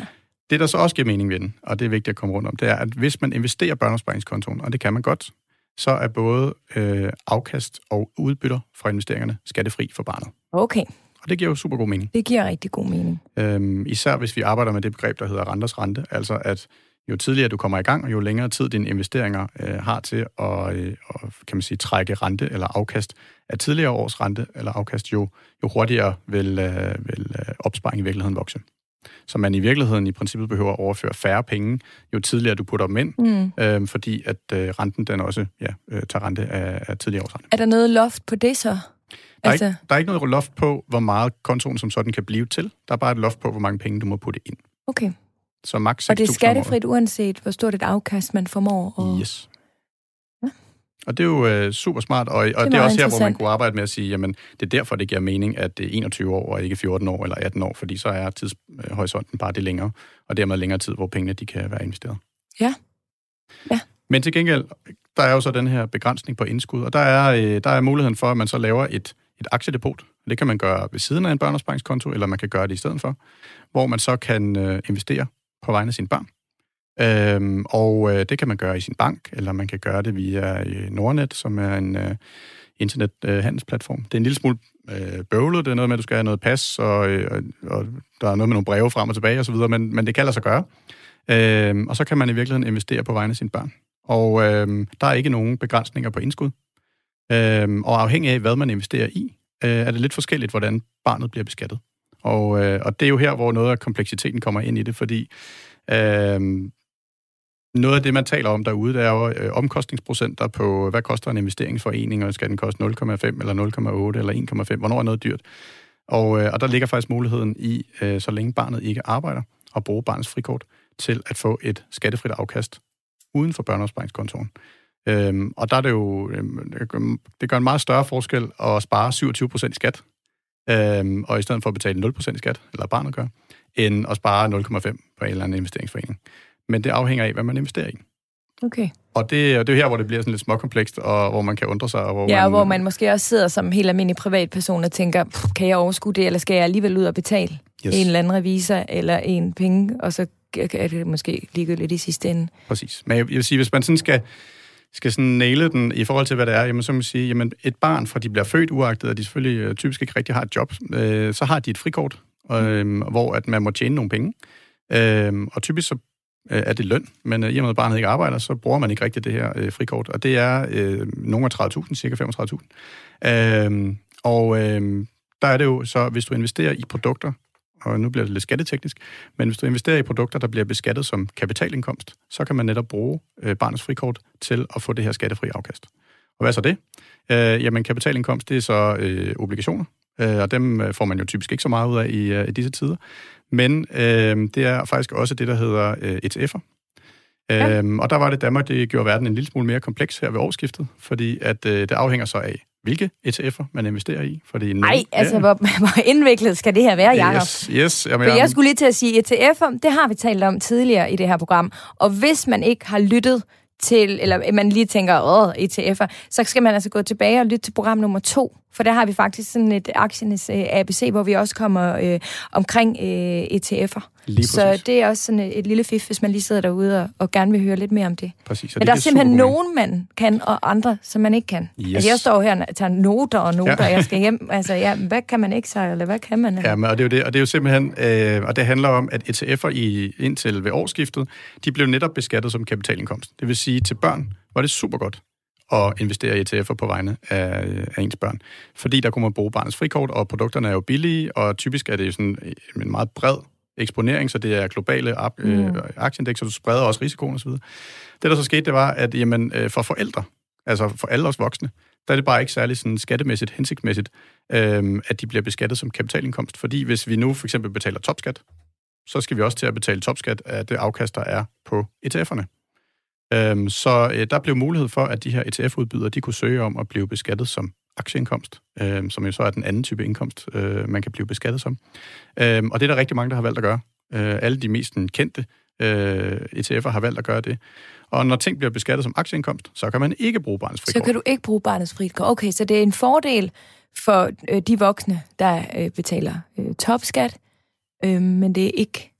Det, der så også giver mening ved den, og det er vigtigt at komme rundt om, det er, at hvis man investerer børneopsparingskontoen, og det kan man godt, så er både øh, afkast og udbytter fra investeringerne skattefri for barnet. Okay, Og det giver jo super god mening. det giver rigtig god mening. Øhm, især hvis vi arbejder med det begreb, der hedder renters rente, altså at jo tidligere du kommer i gang, og jo længere tid dine investeringer øh, har til at, øh, at kan man sige, trække rente eller afkast af tidligere års rente eller afkast, jo, jo hurtigere vil, øh, vil øh, opsparing i virkeligheden vokse. Så man i virkeligheden i princippet behøver at overføre færre penge, jo tidligere du putter dem ind, Mm. øh, fordi at øh, renten den også ja, øh, tager rente af, af tidligere års rente. Er der noget loft på det så? Der er, Altså, ikke, der er ikke noget loft på, hvor meget kontoen som sådan kan blive til. Der er bare et loft på, hvor mange penge du må putte ind. okay. Så maks 6.000 Og det er skattefrit, uanset hvor stort et afkast man formår. Og... Yes. Og det er jo øh, super smart, og, og det er, det er også her, hvor man kunne arbejde med at sige, jamen, det er derfor, det giver mening, at det er 21 år, og ikke 14 år eller 18 år, fordi så er tidshorisonten bare det længere, og dermed længere tid, hvor pengene de kan være investeret. Ja. Ja. Men til gengæld, der er jo så den her begrænsning på indskud, og der er, øh, der er muligheden for, at man så laver et, et aktiedepot. Det kan man gøre ved siden af en børneopsparingskonto, eller man kan gøre det i stedet for, hvor man så kan øh, investere på vegne af sine børn. Øhm, og øh, det kan man gøre i sin bank, eller man kan gøre det via øh, Nordnet, som er en øh, internethandelsplatform. Øh, det er en lille smule øh, bøvlet, det er noget med, at du skal have noget pas, og, øh, og, og der er noget med nogle breve frem og tilbage osv., men, men det kan lade sig gøre. Øhm, og så kan man i virkeligheden investere på vegne af sine børn. Og øhm, der er ikke nogen begrænsninger på indskud. Øhm, og afhængig af, hvad man investerer i, øh, er det lidt forskelligt, hvordan barnet bliver beskattet. Og, øh, og det er jo her, hvor noget af kompleksiteten kommer ind i det, fordi øh, noget af det, man taler om derude, det er jo øh, omkostningsprocenter på, hvad koster en investeringsforening, og skal den koste 0,5 eller 0,8 eller 1,5, hvornår er noget dyrt? Og, øh, og der ligger faktisk muligheden i, øh, så længe barnet ikke arbejder, at bruge barnets frikort til at få et skattefrit afkast uden for børneopsparingskontoen. Øhm, og der er det jo, øhm, det gør- en meget større forskel at spare 27% i skat, øhm, og i stedet for at betale 0% i skat, eller barnet gør, end at spare 0,5 på en eller anden investeringsforening. Men det afhænger af, hvad man investerer i. Okay. Og det, og det er her, hvor det bliver sådan lidt småkomplekst, og hvor man kan undre sig. Og hvor Ja, man, og hvor man måske også sidder som helt almindelig privatperson og tænker, "Pff, kan jeg overskue det, eller skal jeg alligevel ud og betale Yes, en eller anden revisor eller en penge, og så er det måske ligegyldigt i sidste ende. præcis. Men jeg, jeg vil sige, hvis man sådan skal, skal sådan næle den i forhold til, hvad det er, jamen, så må man sige, jamen, et barn, fra de bliver født uagtet, og de selvfølgelig øh, typisk ikke rigtig har et job, øh, så har de et frikort, øh, hvor at man må tjene nogle penge. Øh, og typisk så øh, er det løn, men øh, i og med, at barnet ikke arbejder, så bruger man ikke rigtig det her øh, frikort, og det er øh, nogle af 30.000, cirka 35.000. Øh, og øh, der er det jo så, hvis du investerer i produkter, og nu bliver det lidt skatteteknisk, men hvis du investerer i produkter, der bliver beskattet som kapitalindkomst, så kan man netop bruge øh, barnets frikort til at få det her skattefri afkast. Og hvad er så det? Øh, jamen, kapitalindkomst, det er så øh, obligationer, øh, og dem øh, får man jo typisk ikke så meget ud af i, øh, i disse tider. Men øh, det er faktisk også det, der hedder øh, ETF'er. Ja. Øhm, og der var det Danmark, det gjorde verden en lille smule mere kompleks her ved årsskiftet, fordi at øh, det afhænger så af, hvilke ETF'er man investerer i. Fordi Nej, altså, hvor, (laughs) hvor indviklet skal det her være, Jacob? Yes, yes. Jamen, For jeg skulle lige til at sige, ETF'er, det har vi talt om tidligere i det her program. Og hvis man ikke har lyttet til, eller man lige tænker, åh, ETF'er, så skal man altså gå tilbage og lytte til program nummer to. For der har vi faktisk sådan et aktiernes øh, ABC, hvor vi også kommer øh, omkring øh, ETF'er. Så det er også sådan et, et lille fif, hvis man lige sidder derude og, og gerne vil høre lidt mere om det. præcis. Men det der er simpelthen nogen, man kan, og andre, som man ikke kan. Yes. Altså, jeg står her og tager noter og noter, Ja. jeg skal hjem. Altså, ja, hvad kan man ikke sige, eller hvad kan man? Ja, men, og det er jo det, og det er jo simpelthen, øh, og det handler om, at ETF'er i, indtil ved årsskiftet, de blev netop beskattet som kapitalindkomst. Det vil sige, til børn var det super godt at investere i ETF'er på vegne af, af ens børn. Fordi der kunne man bruge barnets frikort, og produkterne er jo billige, og typisk er det jo sådan en meget bred eksponering, så det er globale ap- Mm. øh, aktieindekser, du spreder også risikoen osv. Det, der så skete, det var, at jamen, øh, for forældre, altså for alle os voksne, der er det bare ikke særlig sådan skattemæssigt, hensigtsmæssigt, øh, at de bliver beskattet som kapitalindkomst. Fordi hvis vi nu for eksempel betaler topskat, så skal vi også til at betale topskat af det afkast, der er på ETF'erne. Øhm, så øh, der blev mulighed for, at de her ETF-udbydere, de kunne søge om at blive beskattet som aktieindkomst, øh, som jo så er den anden type indkomst, øh, man kan blive beskattet som. Øh, og det er der rigtig mange, der har valgt at gøre. Øh, alle de mest kendte øh, ETF'er har valgt at gøre det. Og når ting bliver beskattet som aktieindkomst, så kan man ikke bruge barnets frikort. Så kan du ikke bruge barnets frikort. Okay, så det er en fordel for øh, de voksne, der øh, betaler øh, topskat, øh, men det er ikke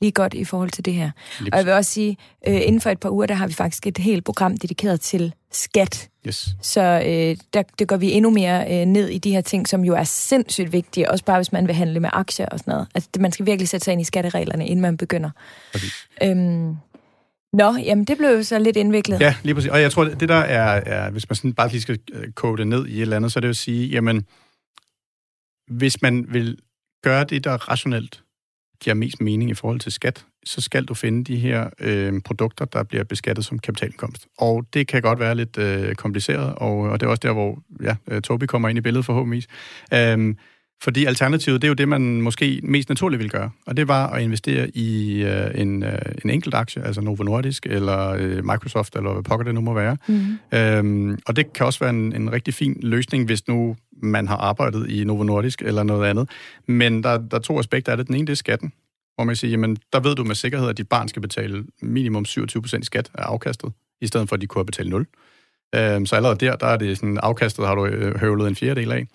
lige godt i forhold til det her. Lige og jeg vil også sige, øh, inden for et par uger, der har vi faktisk et helt program dedikeret til skat. Yes. Så øh, der, der går vi endnu mere øh, ned i de her ting, som jo er sindssygt vigtige, også bare hvis man vil handle med aktier og sådan noget. Altså, man skal virkelig sætte sig ind i skattereglerne, inden man begynder. Øhm, Nå, jamen det blev jo så lidt indviklet. Ja, lige præcis. Og jeg tror, det der er, er hvis man sådan bare lige skal øh, kode det ned i et eller andet, så er det at sige, jamen, hvis man vil gøre det, der er rationelt, giver mest mening i forhold til skat, så skal du finde de her øh, produkter, der bliver beskattet som kapitalindkomst. Og det kan godt være lidt øh, kompliceret, og, og det er også der, hvor ja, øh, Tobi kommer ind i billedet forhåbentlig. Øh, fordi alternativet, det er jo det, man måske mest naturligt vil gøre. Og det var at investere i øh, en, øh, en enkelt aktie, altså Novo Nordisk, eller øh, Microsoft, eller hvad pokker det nu må være. Mm. Øhm, og det kan også være en, en rigtig fin løsning, hvis nu man har arbejdet i Novo Nordisk, eller noget andet. Men der, der er to aspekter af det. Den ene, det er skatten. Hvor man siger, jamen, der ved du med sikkerhed, at dit barn skal betale minimum 27% i skat af afkastet, i stedet for, at de kunne have betalt 0. Øhm, så allerede der, der er det sådan, afkastet har du øh, høvlet en fjerdedel af.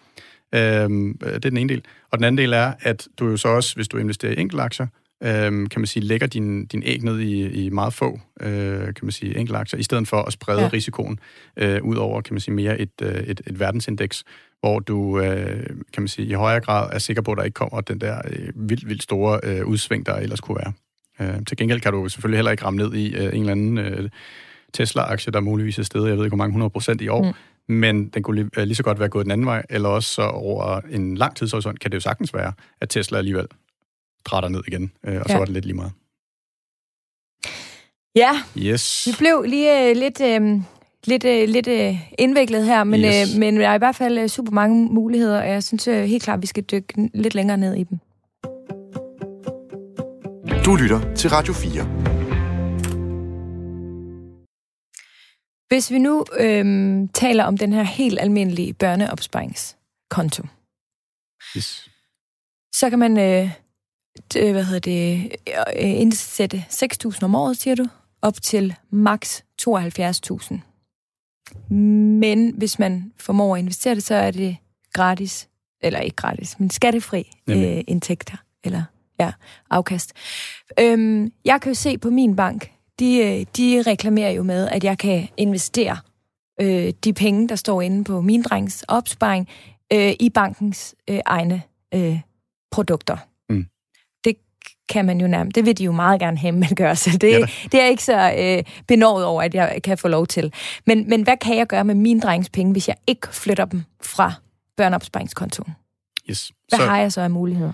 Øhm, det er den ene del. Og den anden del er, at du jo så også, hvis du investerer i enkeltaktier, øhm, kan man sige, lægger din, din æg ned i, i meget få, øh, kan man sige, enkeltaktier, i stedet for at sprede ja. risikoen øh, ud over, kan man sige, mere et, øh, et, et verdensindeks, hvor du, øh, kan man sige, i højere grad er sikker på, at der ikke kommer den der øh, vildt, vildt store øh, udsving, der ellers kunne være. Øh, til gengæld kan du selvfølgelig heller ikke ramme ned i øh, en eller anden øh, Tesla-aktie, der muligvis er stedet, jeg ved ikke, hvor mange 100 procent i år, mm men den kunne lige, lige så godt være gået den anden vej, eller også så over en lang tidshorisont kan det jo sagtens være, at Tesla alligevel drætter ned igen, øh, og ja. så var det lidt lige meget. Ja, yes. vi blev lige øh, lidt, øh, lidt, øh, lidt øh, indviklet her, men, yes. øh, men der er i hvert fald øh, super mange muligheder, og jeg synes øh, helt klart, at vi skal dykke lidt længere ned i dem. Du lytter til Radio 4. Hvis vi nu øhm, taler om den her helt almindelige børneopsparingskonto, yes. så kan man øh, det, hvad hedder det, øh, indsætte 6.000 om året, siger du, op til maks 72.000. Men hvis man formår at investere det, så er det gratis, eller ikke gratis, men skattefri øh, indtægter, eller ja, afkast. Øhm, jeg kan jo se på min bank, de, øh, de reklamerer jo med, at jeg kan investere øh, de penge, der står inde på min drengs opsparing, øh, i bankens øh, egne øh, produkter. Mm. Det kan man jo nærmest. Det vil de jo meget gerne have, man gør, så det, ja, det er ikke så øh, benådet over, at jeg kan få lov til. Men, men hvad kan jeg gøre med min drengs penge, hvis jeg ikke flytter dem fra børneopsparingskontoen? Yes. Hvad så... har jeg så af muligheder?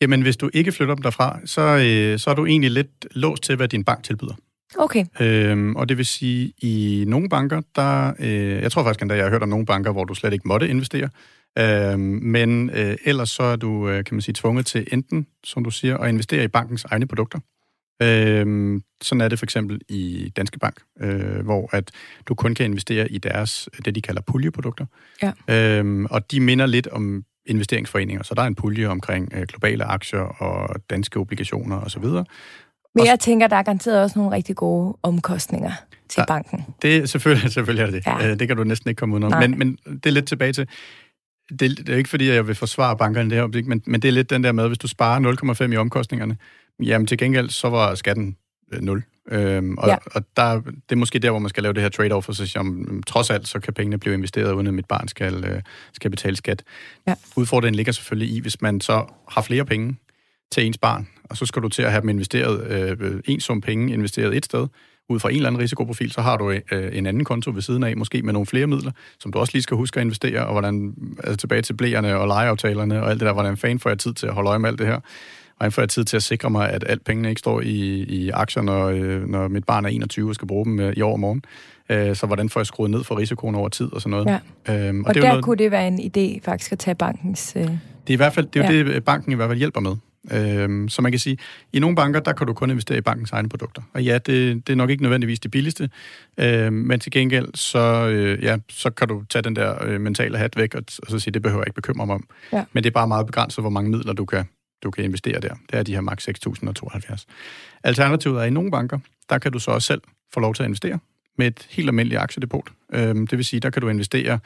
Jamen, hvis du ikke flytter dem derfra, så, øh, så er du egentlig lidt låst til, hvad din bank tilbyder. Okay. Øhm, og det vil sige, i nogle banker, der... Øh, jeg tror faktisk endda, jeg har hørt om nogle banker, hvor du slet ikke måtte investere. Øhm, men øh, ellers så er du, øh, kan man sige, tvunget til enten, som du siger, at investere i bankens egne produkter. Øhm, sådan er det for eksempel i Danske Bank, øh, hvor at du kun kan investere i deres, det de kalder puljeprodukter. Ja. Øhm, og de minder lidt om investeringsforeninger. Så der er en pulje omkring øh, globale aktier og danske obligationer osv. Men jeg tænker, der er garanteret også nogle rigtig gode omkostninger til der, banken. Det selvfølgelig, (laughs) selvfølgelig er det. Ja. Øh, det kan du næsten ikke komme udenom. Men, men det er lidt tilbage til, det, det er ikke fordi, jeg vil forsvare bankerne det her men, men det er lidt den der med, hvis du sparer 0,5 i omkostningerne, jamen til gengæld, så var skatten 0. Øhm, og, ja. og der, det er måske der, hvor man skal lave det her trade-off, og så sige, om trods alt, så kan pengene blive investeret, uden at mit barn skal, øh, skal betale skat. Ja. Udfordringen ligger selvfølgelig i, hvis man så har flere penge til ens barn, og så skal du til at have dem investeret, øh, en sum penge investeret et sted, ud fra en eller anden risikoprofil, så har du øh, en anden konto ved siden af, måske med nogle flere midler, som du også lige skal huske at investere, og hvordan, altså tilbage til blæerne og legeaftalerne og alt det der, hvordan fanden får jeg tid til at holde øje med alt det her hvordan får jeg tid til at sikre mig, at alt pengene ikke står i, i aktier, når, øh, når mit barn er 21 og skal bruge dem øh, i år og morgen? Øh, så hvordan får jeg skruet ned for risikoen over tid og sådan noget? Ja. Øhm, og, og det der noget, kunne det være en idé faktisk at tage bankens... Øh... Det er i hvert fald det er ja. det, banken i hvert fald hjælper med. Øhm, så man kan sige, i nogle banker, der kan du kun investere i bankens egne produkter. Og ja, det, det er nok ikke nødvendigvis det billigste, øhm, men til gengæld, så, øh, ja, så kan du tage den der øh, mentale hat væk, og, og så sige, det behøver jeg ikke bekymre mig om. Ja. Men det er bare meget begrænset, hvor mange midler du kan, du kan investere der. Det er de her maks 6.072. Alternativet er, i nogle banker, der kan du så også selv få lov til at investere med et helt almindeligt aktiedepot. Øhm, det vil sige, der kan du investere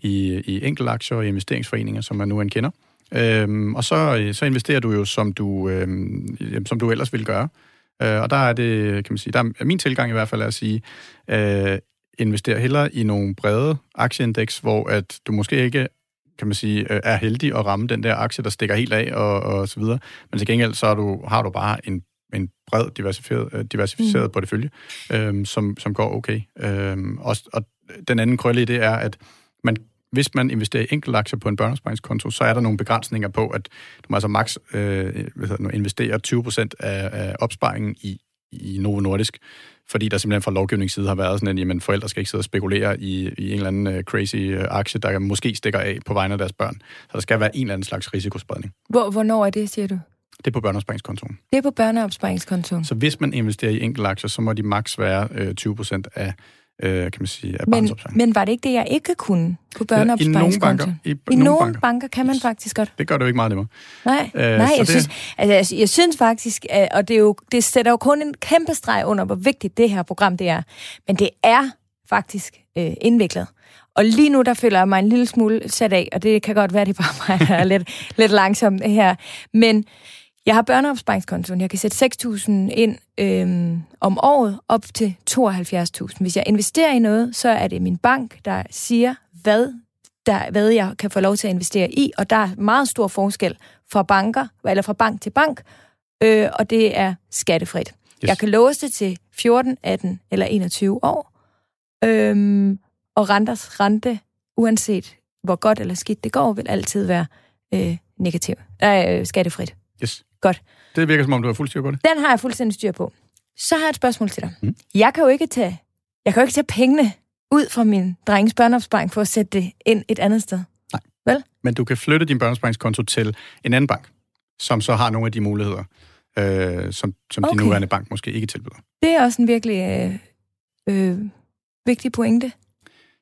i, i enkeltaktier og investeringsforeninger, som man nu end kender. Øhm, og så, øh, så investerer du jo, som du, øhm, som du ellers ville gøre. Øh, og der er det, kan man sige, der er min tilgang i hvert fald er at sige, øh, investere hellere i nogle brede aktieindeks, hvor at du måske ikke kan man sige, øh, er heldig at ramme den der aktie, der stikker helt af og, og så videre. Men til gengæld så er du, har du bare en en bred diversificeret, øh, diversificeret mm. portefølje, øhm, som, som går okay. Øhm, og, og den anden krølle i det er, at man, hvis man investerer i enkeltaktier på en børneopsparingskonto, så er der nogle begrænsninger på, at du må altså maks øh, investere 20% af, af opsparingen i, i Novo Nordisk, fordi der simpelthen fra lovgivningsside har været sådan, at jamen, forældre skal ikke sidde og spekulere i, i en eller anden uh, crazy uh, aktie, der måske stikker af på vegne af deres børn. Så der skal være en eller anden slags risikospredning. Hvor, hvornår er det, siger du? Det er på børneopsparingskontoen. Det er på børneopsparingskontoen. Så hvis man investerer i enkeltaktier, så må de maks være øh, 20 procent af øh, kan man sige, af men, men var det ikke det, jeg ikke kunne på børneopsparingskontoen? Ja, I nogle banker. I, I nogle, banker. banker kan man yes. faktisk godt. Det gør det jo ikke meget nemmere. Nej, øh, nej jeg, det... synes, altså, jeg, jeg synes faktisk, og det, er jo, det sætter jo kun en kæmpe streg under, hvor vigtigt det her program det er. Men det er faktisk øh, indviklet. Og lige nu, der føler jeg mig en lille smule sat af, og det kan godt være, det er bare mig, der er lidt, lidt langsom her. Men jeg har børneopsparingskontoen. Jeg kan sætte 6.000 ind øhm, om året op til 72.000. Hvis jeg investerer i noget, så er det min bank, der siger, hvad, der, hvad jeg kan få lov til at investere i. Og der er meget stor forskel fra banker, eller fra bank til bank, øh, og det er skattefrit. Yes. Jeg kan låse det til 14, 18 eller 21 år. Øhm, og renters rente, uanset hvor godt eller skidt det går, vil altid være øh, negativ. Øh, skattefrit. Yes. Godt. Det virker som om, du har fuld styr på det. Den har jeg fuldstændig styr på. Så har jeg et spørgsmål til dig. Mm. Jeg kan jo ikke tage, jeg kan jo ikke tage pengene ud fra min drengens børneopsparing for at sætte det ind et andet sted. Nej. Vel? Men du kan flytte din børneopsparingskonto til en anden bank, som så har nogle af de muligheder, øh, som, som okay. din nuværende bank måske ikke tilbyder. Det er også en virkelig øh, øh, vigtig pointe.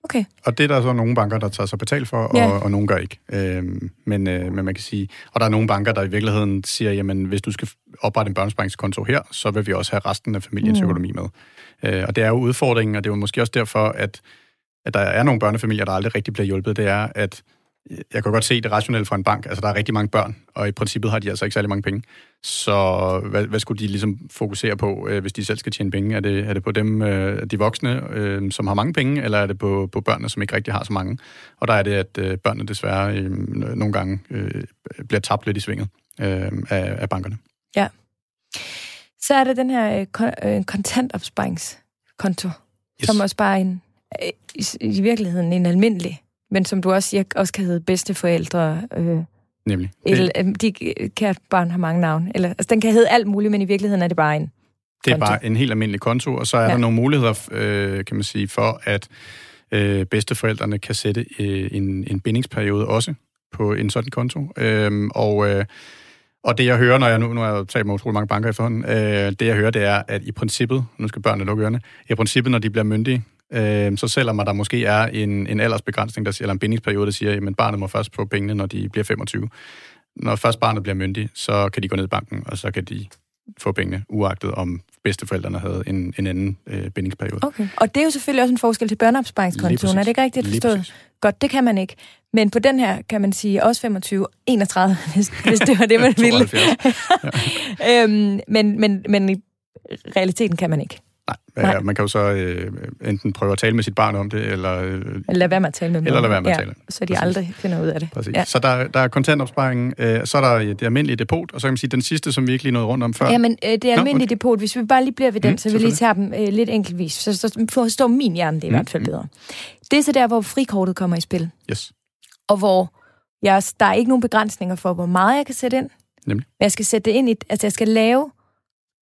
Okay. Og det er der så nogle banker, der tager sig betalt for, og, ja. og nogle gør ikke. Øhm, men, øh, men man kan sige, og der er nogle banker, der i virkeligheden siger, jamen hvis du skal oprette en børnesparingskonto her, så vil vi også have resten af familiens mm. økonomi med. Øh, og det er jo udfordringen, og det er jo måske også derfor, at, at der er nogle børnefamilier, der aldrig rigtig bliver hjulpet, det er, at jeg kan godt se det rationelle fra en bank. Altså, der er rigtig mange børn, og i princippet har de altså ikke særlig mange penge. Så hvad, hvad skulle de ligesom fokusere på, øh, hvis de selv skal tjene penge? Er det, er det på dem, øh, de voksne, øh, som har mange penge, eller er det på, på børnene, som ikke rigtig har så mange? Og der er det, at øh, børnene desværre øh, nogle gange øh, bliver tabt lidt i svinget øh, af, af bankerne. Ja. Så er der den her øh, kontantopsparingskonto, yes. som også bare er en, i, i virkeligheden en almindelig men som du også siger, også kan hedde bedsteforældre. Øh, Nemlig. Eller, øh, de kært barn har mange navne. Eller, altså, den kan hedde alt muligt, men i virkeligheden er det bare en Det er konto. bare en helt almindelig konto, og så er ja. der nogle muligheder, øh, kan man sige, for at øh, bedsteforældrene kan sætte øh, en, en bindingsperiode også på en sådan konto. Øh, og øh, og det jeg hører, når jeg nu, nu har jeg talt med utrolig mange banker i forhånden, øh, det jeg hører, det er, at i princippet, nu skal børnene lukke ørerne, i princippet, når de bliver myndige, øh, så selvom der måske er en, en aldersbegrænsning, der siger, eller en bindingsperiode, der siger, at barnet må først få pengene, når de bliver 25. Når først barnet bliver myndig, så kan de gå ned i banken, og så kan de få pengene, uagtet om bedsteforældrene havde en, en anden øh, bindingsperiode. Okay. Og det er jo selvfølgelig også en forskel til børneopsparingskontoen, er det ikke rigtigt forstået? Godt, det kan man ikke. Men på den her kan man sige også 25, 31, (laughs) hvis, hvis det var det, man (laughs) ville. (laughs) øhm, men, men, men i realiteten kan man ikke. Nej. Nej. Man kan jo så øh, enten prøve at tale med sit barn om det, eller... Øh, lade være med at tale med dem. Eller lade være med ja, at tale. Så de Præcis. aldrig finder ud af det. Præcis. Ja. Så der, der er kontantopsparingen, øh, så er der det almindelige depot, og så kan man sige, den sidste, som vi ikke lige nåede rundt om før. Jamen, øh, det almindelige Nå, depot, hvis vi bare lige bliver ved den, mm, så vi lige tager dem øh, lidt enkeltvis, så, så forstår min hjerne det i mm, hvert fald mm. bedre. Det er så der, hvor frikortet kommer i spil. Yes. Og hvor jeg, der er ikke nogen begrænsninger for, hvor meget jeg kan sætte ind. Nemlig. Men jeg skal sætte det ind i, altså jeg skal lave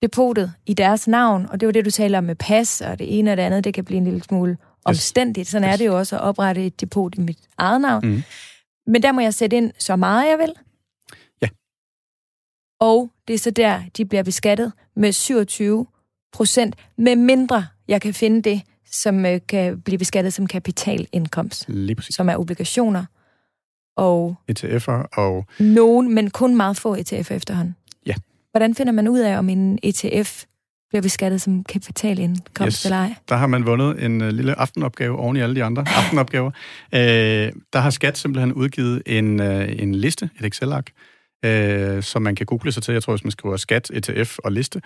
depotet i deres navn, og det var det, du taler om med pas, og det ene og det andet, det kan blive en lille smule omstændigt. Sådan yes. er det jo også at oprette et depot i mit eget navn. Mm. Men der må jeg sætte ind så meget, jeg vil. Ja. og det er så der, de bliver beskattet med 27 procent, med mindre jeg kan finde det, som øh, kan blive beskattet som kapitalindkomst, Lige præcis. som er obligationer og ETF'er og... nogen, men kun meget få ETF'er efterhånden. Hvordan finder man ud af, om en ETF bliver beskattet som kapitalindkomst Yes. eller ej? Der har man vundet en uh, lille aftenopgave oven i alle de andre (laughs) aftenopgaver. Øh, der har Skat simpelthen udgivet en, uh, en liste, et Excel-ark, øh, som man kan google sig til. Jeg tror, hvis man skriver skat, ETF og liste,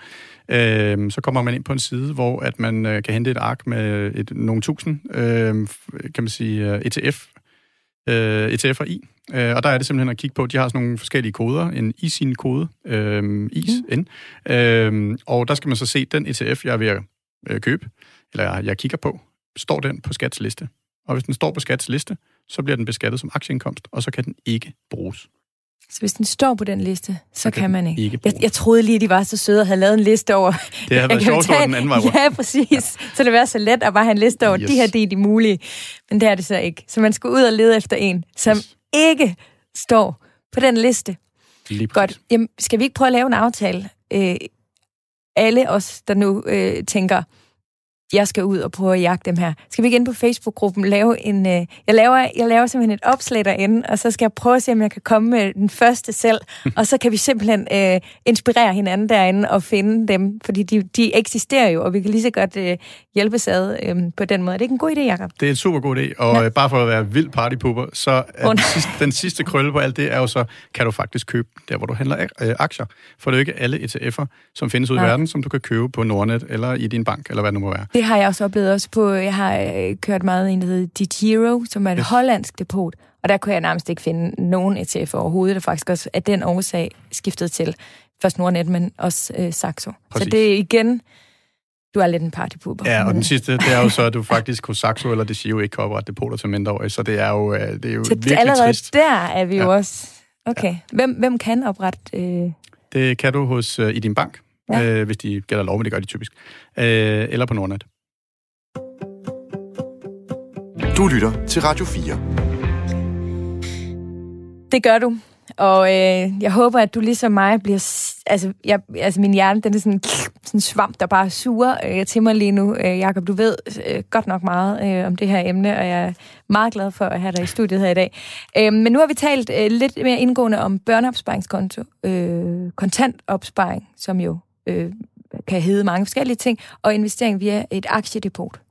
øh, så kommer man ind på en side, hvor at man øh, kan hente et ark med et, nogle tusind, øh, kan man sige, ETF, øh, ETF'er i. Øh, og der er det simpelthen at kigge på, de har sådan nogle forskellige koder, en ISIN-kode, øh, ISN, øh, og der skal man så se, den ETF, jeg er ved at øh, købe, eller jeg, jeg kigger på, står den på skats liste. Og hvis den står på skats liste, så bliver den beskattet som aktieindkomst, og så kan den ikke bruges. Så hvis den står på den liste, så, så kan man ikke. ikke Jeg, jeg troede lige, de var så søde og havde lavet en liste over... Det havde været (laughs) kan sjovt, at den anden vej. Ja, præcis. Så det var så let at bare have en liste over, yes. de her det er de mulige. Men det er det så ikke. Så man skal ud og lede efter en, som Yes. Ikke står på den liste. Lige. Godt. Jamen, skal vi ikke prøve at lave en aftale? Øh, alle os, der nu øh, tænker, jeg skal ud og prøve at jagte dem her. Skal vi ikke ind på Facebook-gruppen lave en... Øh, jeg, laver, jeg laver simpelthen et opslag derinde, og så skal jeg prøve at se, om jeg kan komme med den første selv. (laughs) og så kan vi simpelthen øh, inspirere hinanden derinde og finde dem, fordi de, de eksisterer jo, og vi kan lige så godt øh, hjælpes ad øh, på den måde. Er det ikke en god idé, Jacob? Det er en super god idé, og ja. bare for at være vild partypooper, så er den sidste, den sidste krølle på alt det er jo så, kan du faktisk købe der, hvor du handler øh, aktier. For det er jo ikke alle ETF'er, som findes ud i verden, som du kan købe på Nordnet eller i din bank, eller hvad det nu må være. Det har jeg også oplevet også på, jeg har øh, kørt meget en, der hedder DiGiro, som er et yes. Hollandsk depot, og der kunne jeg nærmest ikke finde nogen ETF overhovedet, der faktisk også af den årsag skiftet til først Nordnet, men også øh, Saxo. Så Præcis. det er igen, du er lidt en partypuber. Ja, og den sidste, det er jo så, at du faktisk hos Saxo eller Desio ikke kan oprette depoter til mindreårige, så det er jo, øh, det er jo så virkelig allerede trist. der er vi jo Ja. også... Okay. Hvem, hvem kan oprette... Øh, Det kan du hos øh, i din bank, Ja. øh, hvis de gælder lov, men det gør de typisk. Øh, eller på Nordnet. Du lytter til Radio 4. Det gør du. Og øh, jeg håber, at du ligesom mig bliver... Altså, jeg, altså min hjerne, den er sådan, sådan en svamp, der bare suger øh, til mig lige nu. Øh, Jakob, du ved øh, godt nok meget øh, om det her emne, og jeg er meget glad for at have dig i studiet her i dag. Øh, men nu har vi talt øh, lidt mere indgående om børneopsparingskonto, øh, kontantopsparing, som jo øh, kan hedde mange forskellige ting, og investering via et aktiedepot.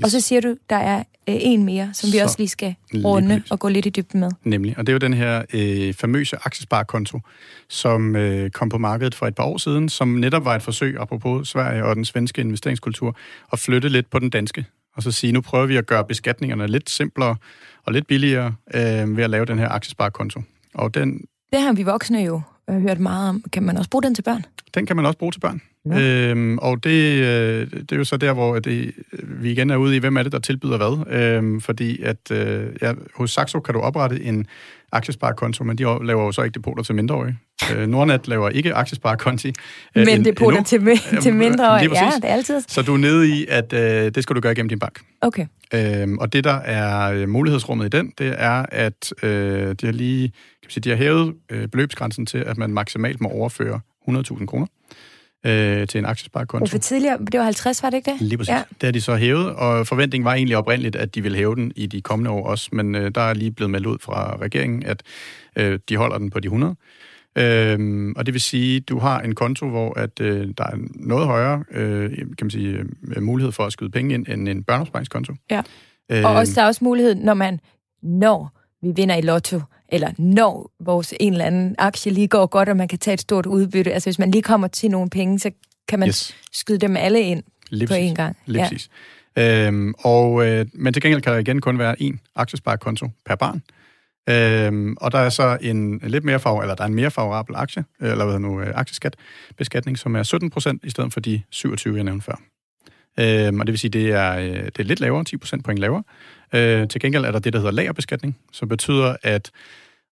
Yes. Og så siger du, der er øh, en mere, som vi Så, også lige skal lige runde præcis. og gå lidt i dybden med. Nemlig. Og det er jo den her øh, famøse aktiesparekonto, som øh, kom på markedet for et par år siden, som netop var et forsøg, apropos Sverige og den svenske investeringskultur, at flytte lidt på den danske. Og så sige, nu prøver vi at gøre beskatningerne lidt simplere og lidt billigere øh, ved at lave den her aktiesparekonto. Og den, Det har vi voksne jo øh, hørt meget om. Kan man også bruge den til børn? Den kan man også bruge til børn. Ja. Øhm, og det, øh, det er jo så der, hvor det, vi igen er ude i, hvem er det, der tilbyder hvad. Øhm, fordi at øh, ja, hos Saxo kan du oprette en aktiesparekonto, men de laver jo så ikke depoter til mindreårige. Øh, Nordnet laver ikke aktiesparekonti. øh, Men en- endnu. til, mi- til Jamen, mindre. lige Ja, det er altid. Så du er nede i, at øh, det skal du gøre gennem din bank. Okay. Øhm, og det, der er øh, mulighedsrummet i den, det er, at øh, de har lige kan man sige, de har hævet øh, beløbsgrænsen til, at man maksimalt må overføre 100.000 kroner øh, til en aktiesparekonto. For tidligere, det var 50, var det ikke det? Lige præcis. Ja. Det har de så hævet, og forventningen var egentlig oprindeligt, at de ville hæve den i de kommende år også, men øh, der er lige blevet meldt ud fra regeringen, at øh, de holder den på de 100. Øhm, og det vil sige, at du har en konto, hvor at, øh, der er noget højere øh, kan man sige, øh, mulighed for at skyde penge ind, end en børneopsparingskonto. Ja. Og også, der er også mulighed, når man, når vi vinder i lotto, eller når vores en eller anden aktie lige går godt, og man kan tage et stort udbytte. Altså hvis man lige kommer til nogle penge, så kan man Yes. skyde dem alle ind Lige på én gang. Lige Ja. præcis. Øhm, og, øh, men til gengæld kan der igen kun være én aktiesparekonto per barn. Øhm, og der er så en lidt mere favor, eller der er en mere favorabel aktie, eller hvad nu, øh, aktieskat, beskatning, som er 17 procent i stedet for de 27, jeg nævnte før. Øhm, og det vil sige, det er, øh, det er lidt lavere, 10 procent point lavere. Øh, til gengæld er der det, der hedder lagerbeskatning, som betyder, at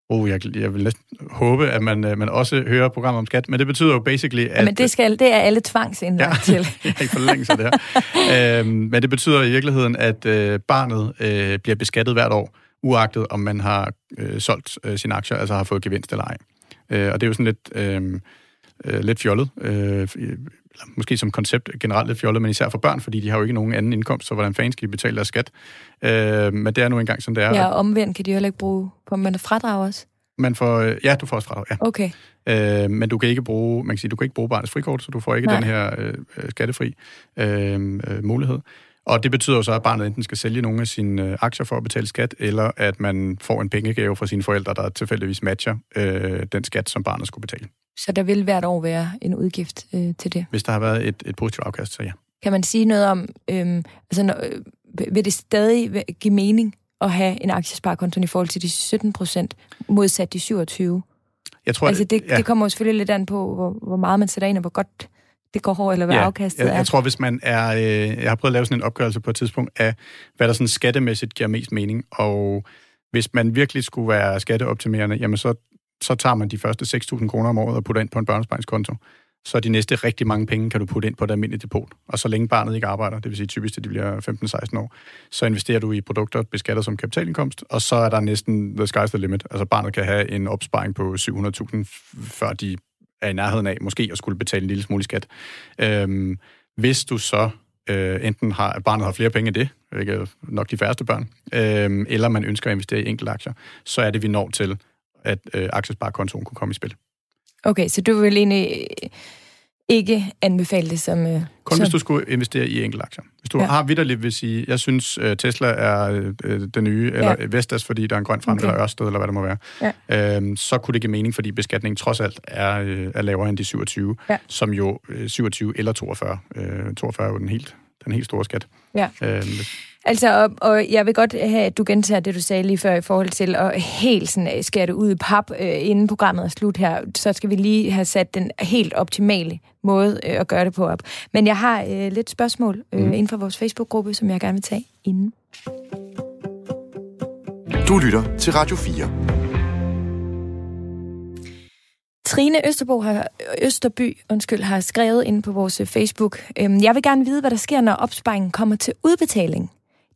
Oh, jeg, jeg vil næsten håbe, at man, øh, man også hører programmer om skat, men det betyder jo basically, at... Men det, skal, det er alle tvangsindlagt ja. til. (laughs) jeg er i forlængelse af det her. øhm, men det betyder i virkeligheden, at øh, barnet øh, bliver beskattet hvert år, uagtet om man har øh, solgt øh, sine aktier, altså har fået gevinst eller ej. Øh, og det er jo sådan lidt... Øh, øh, lidt fjollet. Øh, eller måske som koncept generelt lidt fjollet, men især for børn, fordi de har jo ikke nogen anden indkomst, så hvordan fanden skal de betale deres skat? Øh, men det er nu engang, som det er. Ja, og omvendt kan de jo heller ikke bruge på, man fradrag også. Man får, øh, ja, du får også fradrag, ja. Okay. Øh, men du kan ikke bruge, man kan sige, du kan ikke bruge barnets frikort, så du får ikke Nej. den her øh, skattefri øh, øh, mulighed. Og det betyder jo så, at barnet enten skal sælge nogle af sine øh, aktier for at betale skat, eller at man får en pengegave fra sine forældre, der tilfældigvis matcher øh, den skat, som barnet skulle betale. Så der vil hvert år være en udgift øh, til det? Hvis der har været et, et positivt afkast, så ja. Kan man sige noget om, øh, altså, når, øh, vil det stadig give mening at have en aktiesparekonto i forhold til de 17 procent, modsat de 27? Jeg tror, altså det, ja. det kommer jo selvfølgelig lidt an på, hvor, hvor meget man sætter ind, og hvor godt det går hårdt, eller hvad ja, afkastet jeg, er. Jeg tror, hvis man er... Øh, jeg har prøvet at lave sådan en opgørelse på et tidspunkt af, hvad der sådan skattemæssigt giver mest mening, og hvis man virkelig skulle være skatteoptimerende, jamen så, så tager man de første 6.000 kroner om året og putter ind på en børnespangskonto. Så de næste rigtig mange penge kan du putte ind på et almindeligt depot. Og så længe barnet ikke arbejder, det vil sige typisk, at de bliver 15-16 år, så investerer du i produkter beskatter som kapitalindkomst, og så er der næsten the sky's the limit. Altså barnet kan have en opsparing på 700.000, før de er i nærheden af måske at skulle betale en lille smule skat. Øhm, hvis du så øh, enten har, barnet har flere penge end det, hvilket nok de færreste børn, øh, eller man ønsker at investere i enkelte aktier, så er det, vi når til, at øh, aktiesparekontoen kunne komme i spil. Okay, så du vil egentlig ikke anbefale det som... Øh, Kun som... hvis du skulle investere i enkelte aktier. Hvis du ja. har vidderligt vil sige, jeg synes uh, Tesla er uh, den nye, eller ja. Vestas, fordi der er en grøn frem, okay. eller Ørsted, eller hvad det må være, ja. uh, så kunne det give mening, fordi beskatningen trods alt er, uh, er lavere end de 27, ja. som jo uh, 27 eller 42. Uh, 42 er jo den helt, den helt store skat. Ja. Uh, Altså, og, og jeg vil godt have, at du gentager det, du sagde lige før i forhold til at helt sådan, øh, skære det ud i pap, øh, inden programmet er slut her. Så skal vi lige have sat den helt optimale måde øh, at gøre det på op. Men jeg har øh, lidt spørgsmål øh, mm. inden for vores Facebook-gruppe, som jeg gerne vil tage inden. Du lytter til Radio 4. Trine Østerbo har, Østerby undskyld, har skrevet ind på vores Facebook. Øhm, jeg vil gerne vide, hvad der sker, når opsparingen kommer til udbetaling.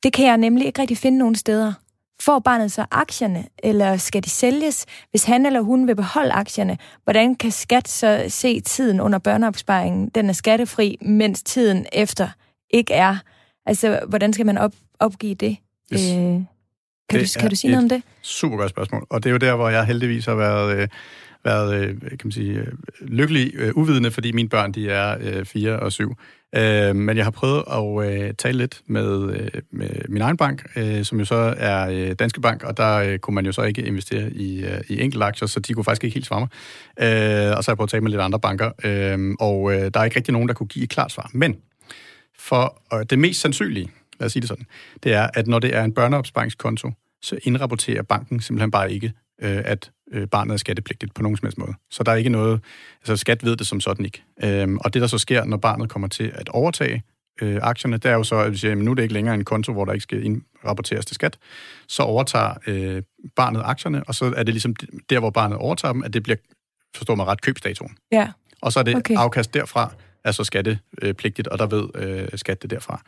Det kan jeg nemlig ikke rigtig finde nogen steder. Får barnet så aktierne, eller skal de sælges? Hvis han eller hun vil beholde aktierne, hvordan kan skat så se tiden under børneopsparingen? Den er skattefri, mens tiden efter ikke er. Altså, hvordan skal man op, opgive det? Yes. Øh, kan, det du, kan du sige noget om det? super godt spørgsmål, og det er jo der, hvor jeg heldigvis har været... Øh, været øh, kan man sige, øh, lykkelig øh, uvidende, fordi mine børn de er øh, 4 og 7. Øh, men jeg har prøvet at øh, tale lidt med, øh, med min egen bank, øh, som jo så er øh, Danske Bank, og der øh, kunne man jo så ikke investere i, øh, i enkelte aktier, så de kunne faktisk ikke helt svare mig. Øh, og så har jeg prøvet at tale med lidt andre banker, øh, og øh, der er ikke rigtig nogen, der kunne give et klart svar. Men for øh, det mest sandsynlige, lad os sige det sådan, det er, at når det er en børneopsparingskonto, så indrapporterer banken simpelthen bare ikke, øh, at øh, barnet er skattepligtigt på nogen som helst måde. Så der er ikke noget, altså skat ved det som sådan ikke. Øhm, og det, der så sker, når barnet kommer til at overtage øh, aktierne, det er jo så, at vi siger, at nu er det ikke længere en konto, hvor der ikke skal indrapporteres til skat. Så overtager øh, barnet aktierne, og så er det ligesom der, hvor barnet overtager dem, at det bliver, forstår man ret, købsdatoen. Ja. Og så er det okay. afkast derfra, er så skattepligtigt, og der ved øh, skat det derfra.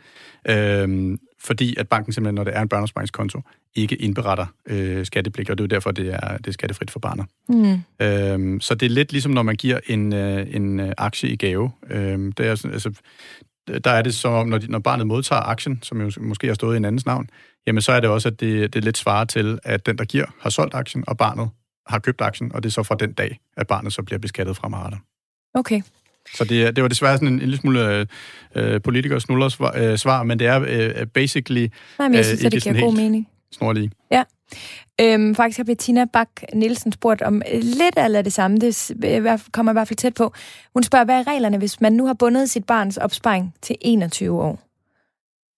Øhm, fordi at banken simpelthen, når det er en børneopsparingskonto, ikke indberetter øh, skattepligt, og det er jo derfor, det er, det er skattefrit for barnet. Mm. Øhm, så det er lidt ligesom, når man giver en, øh, en øh, aktie i gave. Øhm, det er, altså, der er det som om, når, de, når barnet modtager aktien, som jo måske har stået i en andens navn, jamen så er det også, at det, det lidt svarer til, at den, der giver, har solgt aktien, og barnet har købt aktien, og det er så fra den dag, at barnet så bliver beskattet fremadrettet. Okay. Så det, det var desværre sådan en, en lille smule øh, politikers snuller svar, øh, svar, men det er øh, basically Nej, men jeg synes, øh, det giver god mening. Snorlige. Ja. Øhm, faktisk har Bettina Bak Nielsen spurgt om lidt af det samme. Det kommer i hvert fald tæt på. Hun spørger, hvad er reglerne, hvis man nu har bundet sit barns opsparing til 21 år?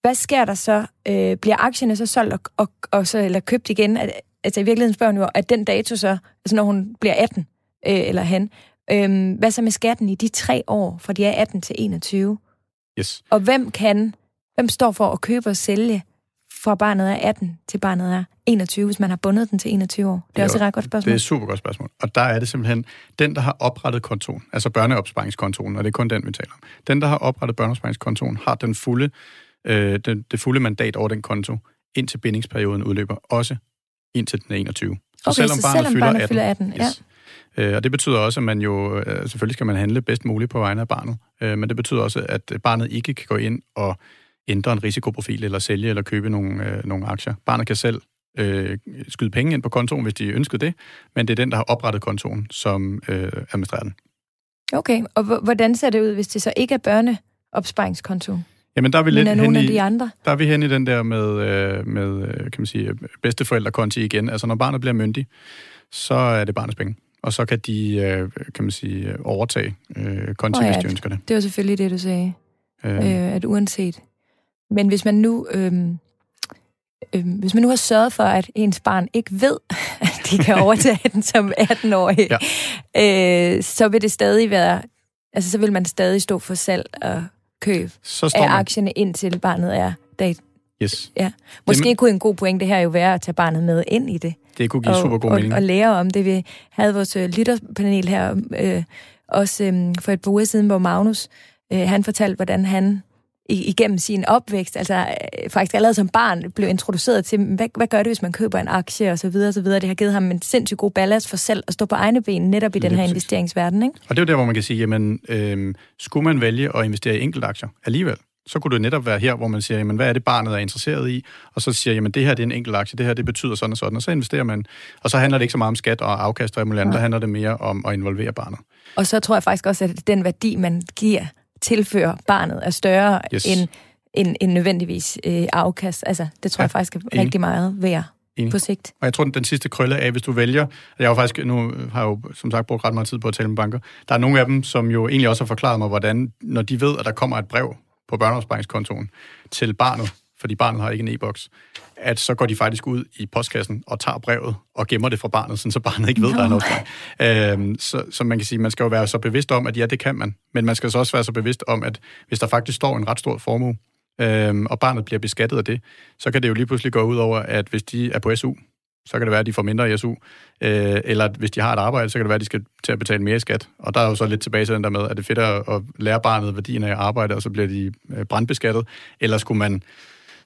Hvad sker der så? Øh, bliver aktierne så solgt og, og, og så, eller købt igen? Altså i virkeligheden spørger hun jo, at den dato så, altså når hun bliver 18, øh, eller han, Øhm, hvad så med skatten i de tre år, fra de er 18 til 21? Yes. Og hvem kan, hvem står for at købe og sælge fra barnet er 18 til barnet er 21, hvis man har bundet den til 21 år? Det er jo, også et ret godt spørgsmål. Det er et super godt spørgsmål. Og der er det simpelthen den, der har oprettet kontoen, altså børneopsparingskontoen, og det er kun den, vi taler om. Den, der har oprettet børneopsparingskontoen, har den fulde, øh, den, det fulde mandat over den konto, indtil bindingsperioden udløber, også indtil den er 21. Så okay, selvom så barnet, selvom fylder, barnet 18, fylder 18 yes, Øh, og det betyder også, at man jo, øh, selvfølgelig skal man handle bedst muligt på vegne af barnet, øh, men det betyder også, at barnet ikke kan gå ind og ændre en risikoprofil, eller sælge eller købe nogle, øh, nogle aktier. Barnet kan selv øh, skyde penge ind på kontoen, hvis de ønskede det, men det er den, der har oprettet kontoen, som øh, administrerer den. Okay, og hvordan ser det ud, hvis det så ikke er børneopsparingskonto? Jamen, der er vi lidt hen i, de andre? Der er vi hen i den der med, øh, med øh, kan man sige, bedsteforældrekonti igen. Altså, når barnet bliver myndig, så er det barnets penge. Og så kan de, øh, kan man sige, overtage konti, oh, ja, hvis de ønsker det. Det var selvfølgelig det, du sagde. Øh. Øh, at uanset. Men hvis man nu... Øh, øh, hvis man nu har sørget for, at ens barn ikke ved, (laughs) at de kan overtage den som 18-årig, ja. øh, så vil det stadig være, altså så vil man stadig stå for salg og køb så af man... aktierne, indtil barnet er dag. Yes. Ja. Måske Jamen, kunne en god pointe her jo være at tage barnet med ind i det. Det kunne give og, super god mening. Og, lære om det. Vi havde vores øh, lytterpanel her, øh, også øh, for et par uger siden, hvor Magnus, øh, han fortalte, hvordan han igennem sin opvækst, altså øh, faktisk allerede som barn, blev introduceret til, hvad, hvad gør det, hvis man køber en aktie og så videre, og så videre. Det har givet ham en sindssygt god ballast for selv at stå på egne ben, netop i den her investeringsverden. Ikke? Og det er jo der, hvor man kan sige, jamen, øh, skulle man vælge at investere i enkeltaktier alligevel, så kunne det netop være her, hvor man siger, jamen, hvad er det, barnet er interesseret i? Og så siger, jamen, det her det er en enkelt aktie, det her det betyder sådan og sådan, og så investerer man. Og så handler det ikke så meget om skat og afkast og ja. der handler det mere om at involvere barnet. Og så tror jeg faktisk også, at den værdi, man giver tilfører barnet er større yes. end, end, end nødvendigvis øh, afkast. Altså, det tror ja, jeg faktisk er enig. rigtig meget værd Enig. på sigt. Og jeg tror, den sidste krølle af, hvis du vælger... Jeg har jo faktisk, nu har jeg jo som sagt brugt ret meget tid på at tale med banker. Der er nogle af dem, som jo egentlig også har forklaret mig, hvordan, når de ved, at der kommer et brev på børneopsparingskontoen til barnet, fordi barnet har ikke en e-boks, at så går de faktisk ud i postkassen og tager brevet og gemmer det fra barnet, sådan så barnet ikke ved, no. der er noget øhm, så, så man kan sige, man skal jo være så bevidst om, at ja, det kan man, men man skal så også være så bevidst om, at hvis der faktisk står en ret stor formue, øhm, og barnet bliver beskattet af det, så kan det jo lige pludselig gå ud over, at hvis de er på SU, så kan det være, at de får mindre i SU. Øh, eller hvis de har et arbejde, så kan det være, at de skal til at betale mere i skat. Og der er jo så lidt tilbage til den der med, at det er fedt at lære barnet værdien af arbejde, og så bliver de øh, brandbeskattet. Eller skulle man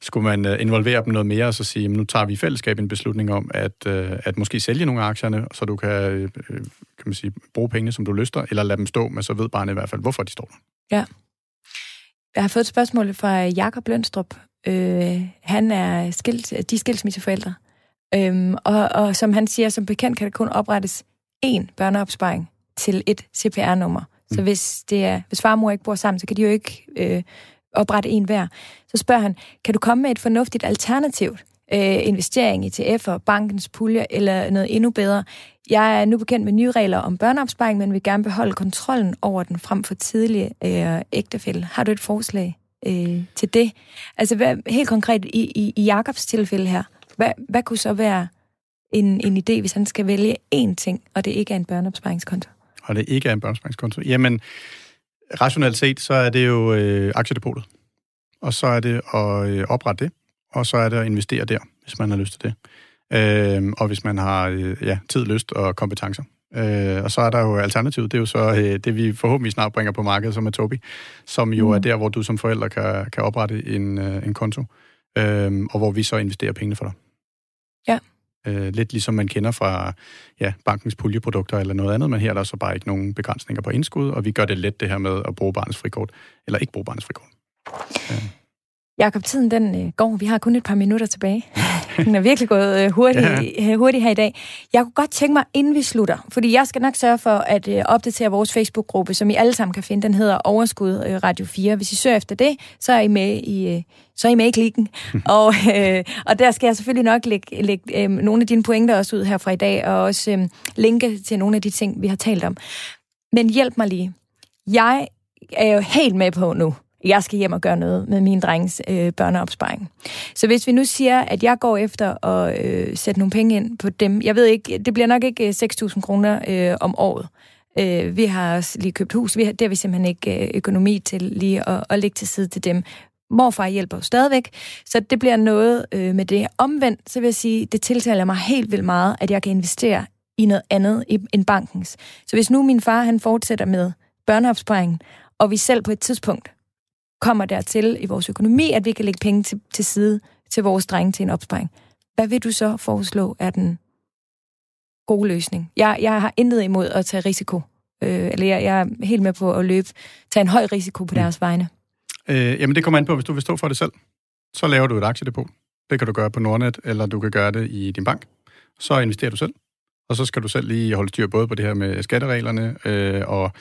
skulle man øh, involvere dem noget mere og så sige, nu tager vi i fællesskab en beslutning om, at, øh, at måske sælge nogle af aktierne, så du kan, kan man sige, bruge pengene, som du lyster, eller lade dem stå, men så ved barnet i hvert fald, hvorfor de står der. Ja. Jeg har fået et spørgsmål fra Jakob Lønstrup. Øh, han er skilt, de er skilsmisseforældre. Øhm, og, og som han siger, som bekendt kan der kun oprettes én børneopsparing til et CPR-nummer. Så mm. hvis, det er, hvis far og mor ikke bor sammen, så kan de jo ikke øh, oprette en hver. Så spørger han, kan du komme med et fornuftigt alternativt øh, investering i TF'er, bankens pulje eller noget endnu bedre? Jeg er nu bekendt med nye regler om børneopsparing, men vil gerne beholde kontrollen over den frem for tidlige øh, ægtefælde. Har du et forslag øh, til det? Altså hvad, helt konkret i, i, i Jakobs tilfælde her, hvad, hvad kunne så være en, en idé, hvis han skal vælge én ting, og det ikke er en børneopsparingskonto? Og det ikke er en børneopsparingskonto? Jamen, rationelt set, så er det jo øh, aktiedepotet. Og så er det at øh, oprette det, og så er det at investere der, hvis man har lyst til det. Øh, og hvis man har øh, ja, tid, lyst og kompetencer. Øh, og så er der jo alternativet, det er jo så øh, det, vi forhåbentlig snart bringer på markedet, som er Tobi, som jo mm. er der, hvor du som forælder kan, kan oprette en, øh, en konto, øh, og hvor vi så investerer pengene for dig. Øh, lidt ligesom man kender fra ja, bankens puljeprodukter eller noget andet, men her er der så bare ikke nogen begrænsninger på indskud, og vi gør det let det her med at bruge barnets frikort, eller ikke bruge barnets frikort. Øh. Jakob, tiden den øh, går. Vi har kun et par minutter tilbage. (laughs) Den er virkelig gået øh, hurtigt, ja. Øh, hurtigt her i dag. Jeg kunne godt tænke mig, inden vi slutter, fordi jeg skal nok sørge for at øh, opdatere vores Facebook-gruppe, som I alle sammen kan finde. Den hedder Overskud øh, Radio 4. Hvis I søger efter det, så er I med i, øh, så er I med i klikken. (laughs) og, øh, og der skal jeg selvfølgelig nok lægge, lægge øh, nogle af dine pointer også ud her fra i dag, og også øh, linke til nogle af de ting, vi har talt om. Men hjælp mig lige. Jeg er jo helt med på nu, jeg skal hjem og gøre noget med min drengs øh, børneopsparing. Så hvis vi nu siger, at jeg går efter at øh, sætte nogle penge ind på dem, jeg ved ikke, det bliver nok ikke øh, 6.000 kroner øh, om året. Øh, vi har også lige købt hus, vi har, det har vi simpelthen ikke øh, økonomi til lige at, at lægge til side til dem. Morfar hjælper jo stadigvæk, så det bliver noget øh, med det. Omvendt, så vil jeg sige, det tiltaler mig helt vildt meget, at jeg kan investere i noget andet end bankens. Så hvis nu min far han fortsætter med børneopsparingen, og vi selv på et tidspunkt kommer dertil i vores økonomi, at vi kan lægge penge til, til side til vores drenge til en opsparing. Hvad vil du så foreslå er den gode løsning. Jeg, jeg har intet imod at tage risiko. Øh, eller jeg, jeg er helt med på at løbe, tage en høj risiko på mm. deres vegne. Øh, jamen det kommer an på, hvis du vil stå for det selv. Så laver du et aktiedepot. Det kan du gøre på Nordnet, eller du kan gøre det i din bank. Så investerer du selv. Og så skal du selv lige holde styr både på det her med skattereglerne øh, og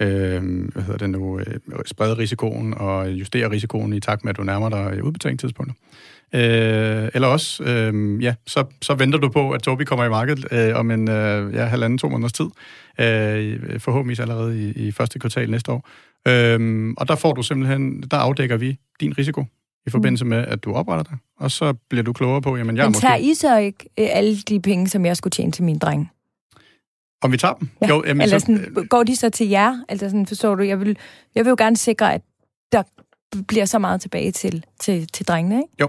øh, hvad hedder det nu, øh, sprede risikoen og justere risikoen i takt med, at du nærmer dig udbetalingstidspunktet. Øh, eller også, øh, ja, så, så venter du på, at Tobi kommer i markedet øh, om en øh, ja, halvanden, to måneders tid. Øh, forhåbentlig allerede i, i første kvartal næste år. Øh, og der får du simpelthen, der afdækker vi din risiko i forbindelse med, at du opretter dig, og så bliver du klogere på, jamen jeg Men tager måske... I så ikke øh, alle de penge, som jeg skulle tjene til min dreng? Om vi tager dem? Ja. Jo, jamen, Eller sådan, så, går de så til jer? Altså sådan, forstår du? Jeg vil, jeg vil jo gerne sikre, at der bliver så meget tilbage til, til, til drengene, ikke? Jo,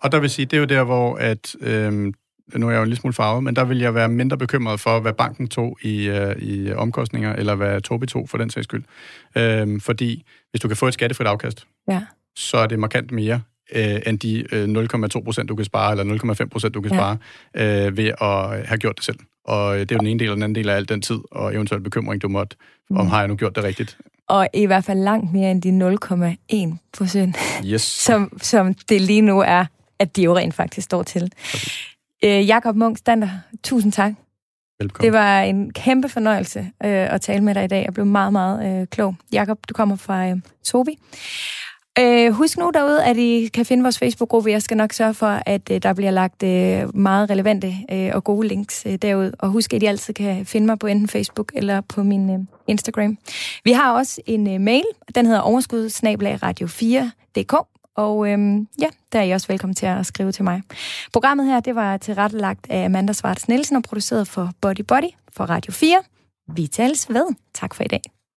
og der vil sige, det er jo der, hvor at, øhm, nu er jeg jo en lille smule farvet, men der vil jeg være mindre bekymret for, hvad banken tog i, øh, i omkostninger, eller hvad Tobi tog for den sags skyld. Øhm, fordi hvis du kan få et skattefrit afkast, ja. så er det markant mere, øh, end de øh, 0,2 procent, du kan spare, eller 0,5 procent, du kan ja. spare, øh, ved at have gjort det selv. Og det er jo den ene del, og den anden del af al den tid, og eventuelt bekymring, du måtte, mm. om har jeg nu gjort det rigtigt. Og i hvert fald langt mere end de 0,1 procent, yes. (laughs) som, som det lige nu er, at de jo rent faktisk står til. Øh, Jakob Munk Stander, tusind tak. Velkommen. Det var en kæmpe fornøjelse øh, at tale med dig i dag. Jeg blev meget, meget øh, klog. Jakob, du kommer fra øh, Tobi. Øh, husk nu derude, at I kan finde vores Facebook-gruppe. Jeg skal nok sørge for, at øh, der bliver lagt øh, meget relevante øh, og gode links øh, derud. Og husk, at I altid kan finde mig på enten Facebook eller på min øh, Instagram. Vi har også en øh, mail. Den hedder overskudsnabelagradio4.dk. Og øhm, ja, der er I også velkommen til at skrive til mig. Programmet her, det var tilrettelagt af Amanda Svarts Nielsen og produceret for Body Body for Radio 4. Vi tales ved. Tak for i dag.